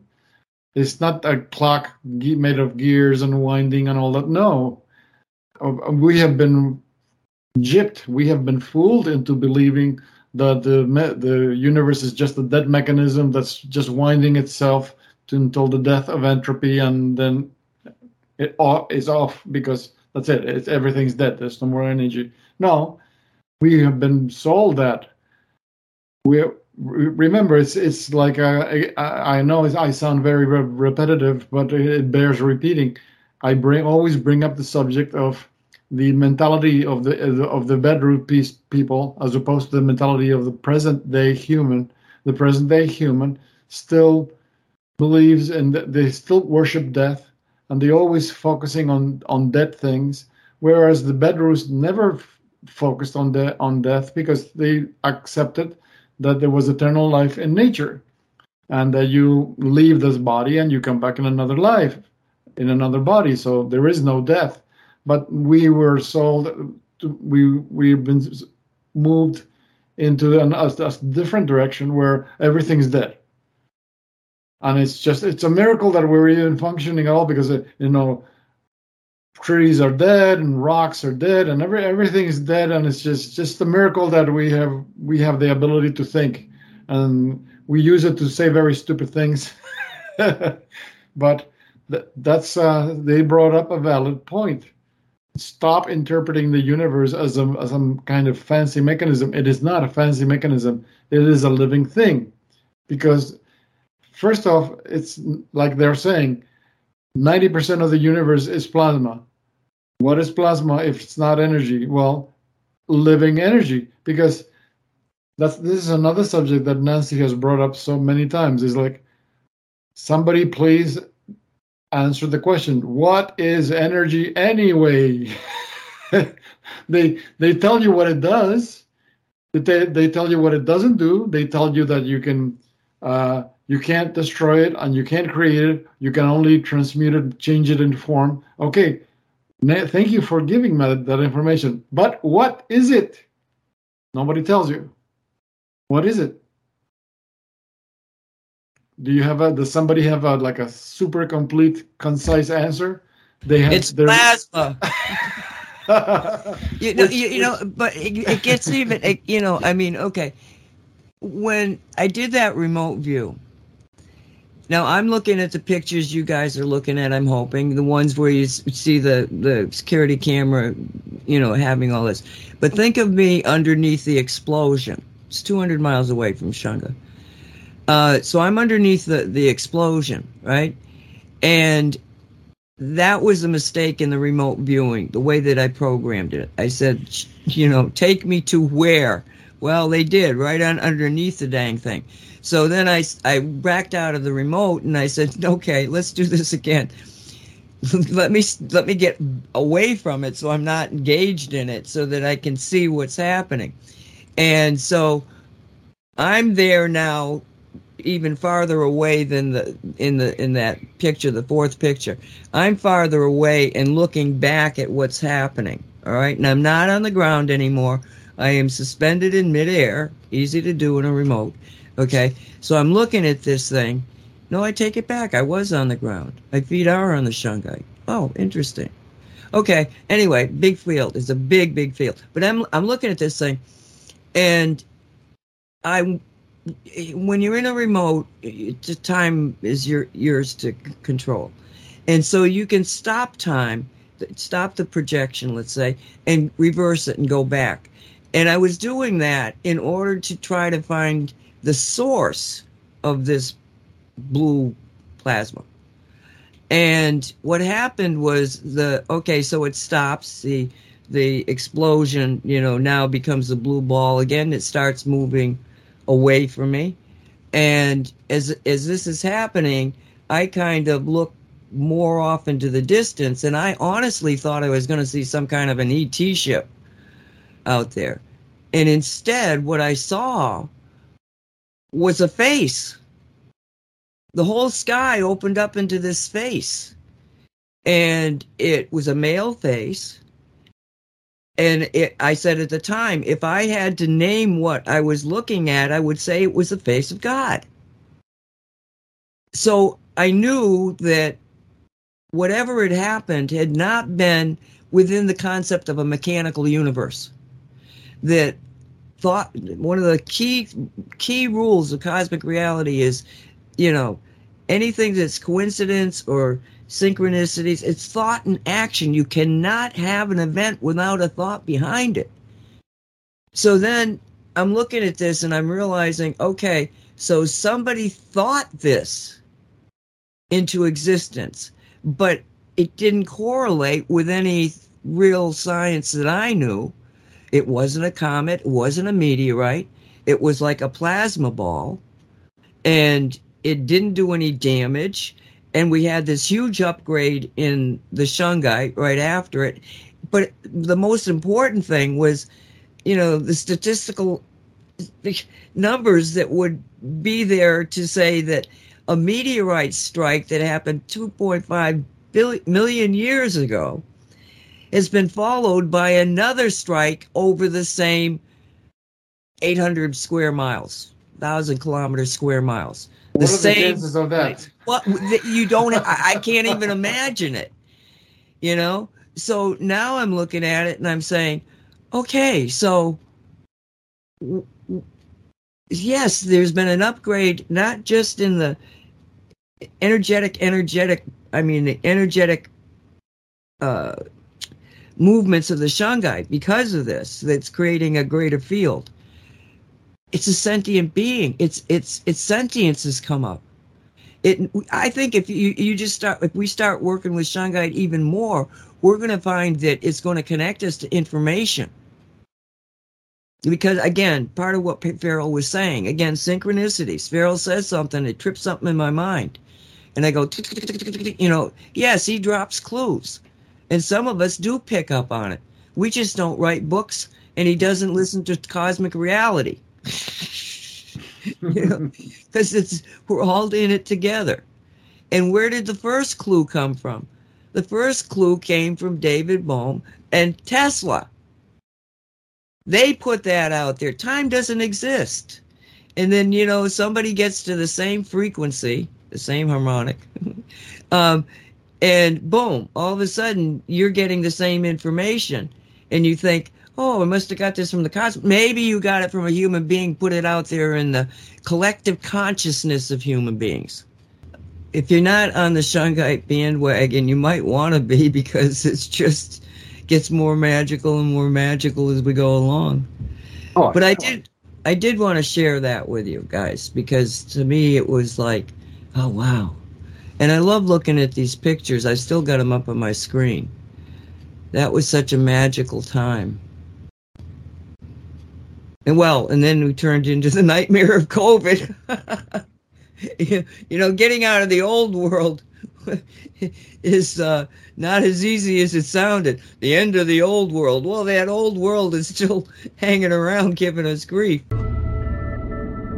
It's not a clock made of gears and winding and all that. No, we have been gypped. We have been fooled into believing that the the universe is just a dead mechanism that's just winding itself to, until the death of entropy, and then it off is off because that's it. It's everything's dead. There's no more energy. No, we have been sold that. We remember it's it's like uh, I, I know I sound very re- repetitive, but it bears repeating. I bring always bring up the subject of the mentality of the of the bedroom people as opposed to the mentality of the present day human. The present day human still believes and they still worship death, and they always focusing on on dead things, whereas the bedrooms never f- focused on the on death because they accepted that there was eternal life in nature, and that you leave this body and you come back in another life, in another body. So there is no death but we were sold. We we've been moved into an, a, a different direction where everything's dead, and it's just it's a miracle that we're even functioning at all because uh, you know trees are dead and rocks are dead and every everything is dead and it's just just a miracle that we have we have the ability to think. And we use it to say very stupid things. But th- that's uh, they brought up a valid point stop interpreting the universe as, a, as some kind of fancy mechanism. It is not a fancy mechanism. It is a living thing. Because, first off, it's like they're saying 90% of the universe is plasma. What is plasma if it's not energy? Well, living energy. Because that's this is another subject that Nancy has brought up so many times. Is like somebody please answer the question what is energy anyway? They they tell you what it does. They, they tell you what it doesn't do. They tell you that you can uh, you can't destroy it and you can't create it. You can only transmute it change it in form. Okay. Thank you for giving me that, that information. But what is it? Nobody tells you. What is it do you have a? Does somebody have a like a super complete, concise answer? They have. It's their... plasma. you, know, you, you, know, but it, it gets even. It, you know, I mean, okay. When I did that remote view, now I'm looking at the pictures you guys are looking at. I'm hoping the ones where you see the the security camera, you know, having all this. But think of me underneath the explosion. It's 200 miles away from Shunga. Uh, so I'm underneath the, the explosion, right? And that was a mistake in the remote viewing, the way that I programmed it. I said, you know, take me to where? Well, they did, right on underneath the dang thing. So then I, I backed out of the remote and I said, okay, let's do this again. let me let me get away from it so I'm not engaged in it so that I can see what's happening. And so I'm there now even farther away than the in the in that picture, the fourth picture. I'm farther away and looking back at what's happening. All right, and I'm not on the ground anymore. I am suspended in midair, easy to do in a remote. Okay, so I'm looking at this thing. No, I take it back. I was on the ground. My feet are on the shungite. Oh, interesting. Okay. Anyway, big field. It's a big, big field. But I'm I'm looking at this thing, and I when you're in a remote, the time is your yours to control, and so you can stop time, stop the projection, let's say, and reverse it and go back. And I was doing that in order to try to find the source of this blue plasma. And what happened was the okay, so it stops the the explosion, you know, now becomes a blue ball again. It starts moving away from me. And as as this is happening, I kind of look more off into the distance, and I honestly thought I was going to see some kind of an ET ship out there. And instead, what I saw was a face. The whole sky opened up into this face. And it was a male face. And it, I said at the time, if I had to name what I was looking at, I would say it was the face of God. So I knew that whatever had happened had not been within the concept of a mechanical universe. That thought one of the key key rules of cosmic reality is, you know, anything that's coincidence or synchronicities, it's thought and action. You cannot have an event without a thought behind it. So then I'm looking at this and I'm realizing, okay, so somebody thought this into existence, but it didn't correlate with any real science that I knew. It wasn't a comet, it wasn't a meteorite. It was like a plasma ball, and it didn't do any damage. And we had this huge upgrade in the shungite right after it. But the most important thing was, you know, the statistical numbers that would be there to say that a meteorite strike that happened 2.5 billion, million years ago has been followed by another strike over the same 800 square miles, thousand kilometers square miles. The what are same, the chances of that? Well, you don't. I, I can't even imagine it. You know. So now I'm looking at it and I'm saying, okay, so yes, there's been an upgrade, not just in the energetic, energetic. I mean, the energetic uh, movements of the shungite because of this that's creating a greater field it's a sentient being it's it's its sentience has come up it i think if you you just start if we start working with shungite even more we're going to find that it's going to connect us to information because again part of what farrell was saying again synchronicities farrell says something it trips something in my mind and i go you know yes he drops clues and some of us do pick up on it. We just don't write books, and he doesn't listen to cosmic reality. you know, because it's we're all in it together. And where did the first clue come from? The first clue came from David Bohm and Tesla. They put that out there. Time doesn't exist. And then, you know, somebody gets to the same frequency, the same harmonic, um, and boom, all of a sudden you're getting the same information. And you think, oh, I must have got this from the cosmos. Maybe you got it from a human being, put it out there in the collective consciousness of human beings. If you're not on the Shungite bandwagon, you might want to be because it's just gets more magical and more magical as we go along. Oh, but I did, I did want to share that with you guys because to me it was like, oh wow, and I love looking at these pictures. I still got them up on my screen. That was such a magical time. And well, and then we turned into the nightmare of COVID. you, know, getting out of the old world is uh, not as easy as it sounded. The end of the old world. Well, that old world is still hanging around giving us grief.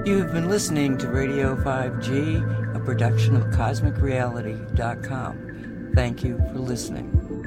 You've been listening to Radio 5G, a production of CosmicReality.com. Thank you for listening.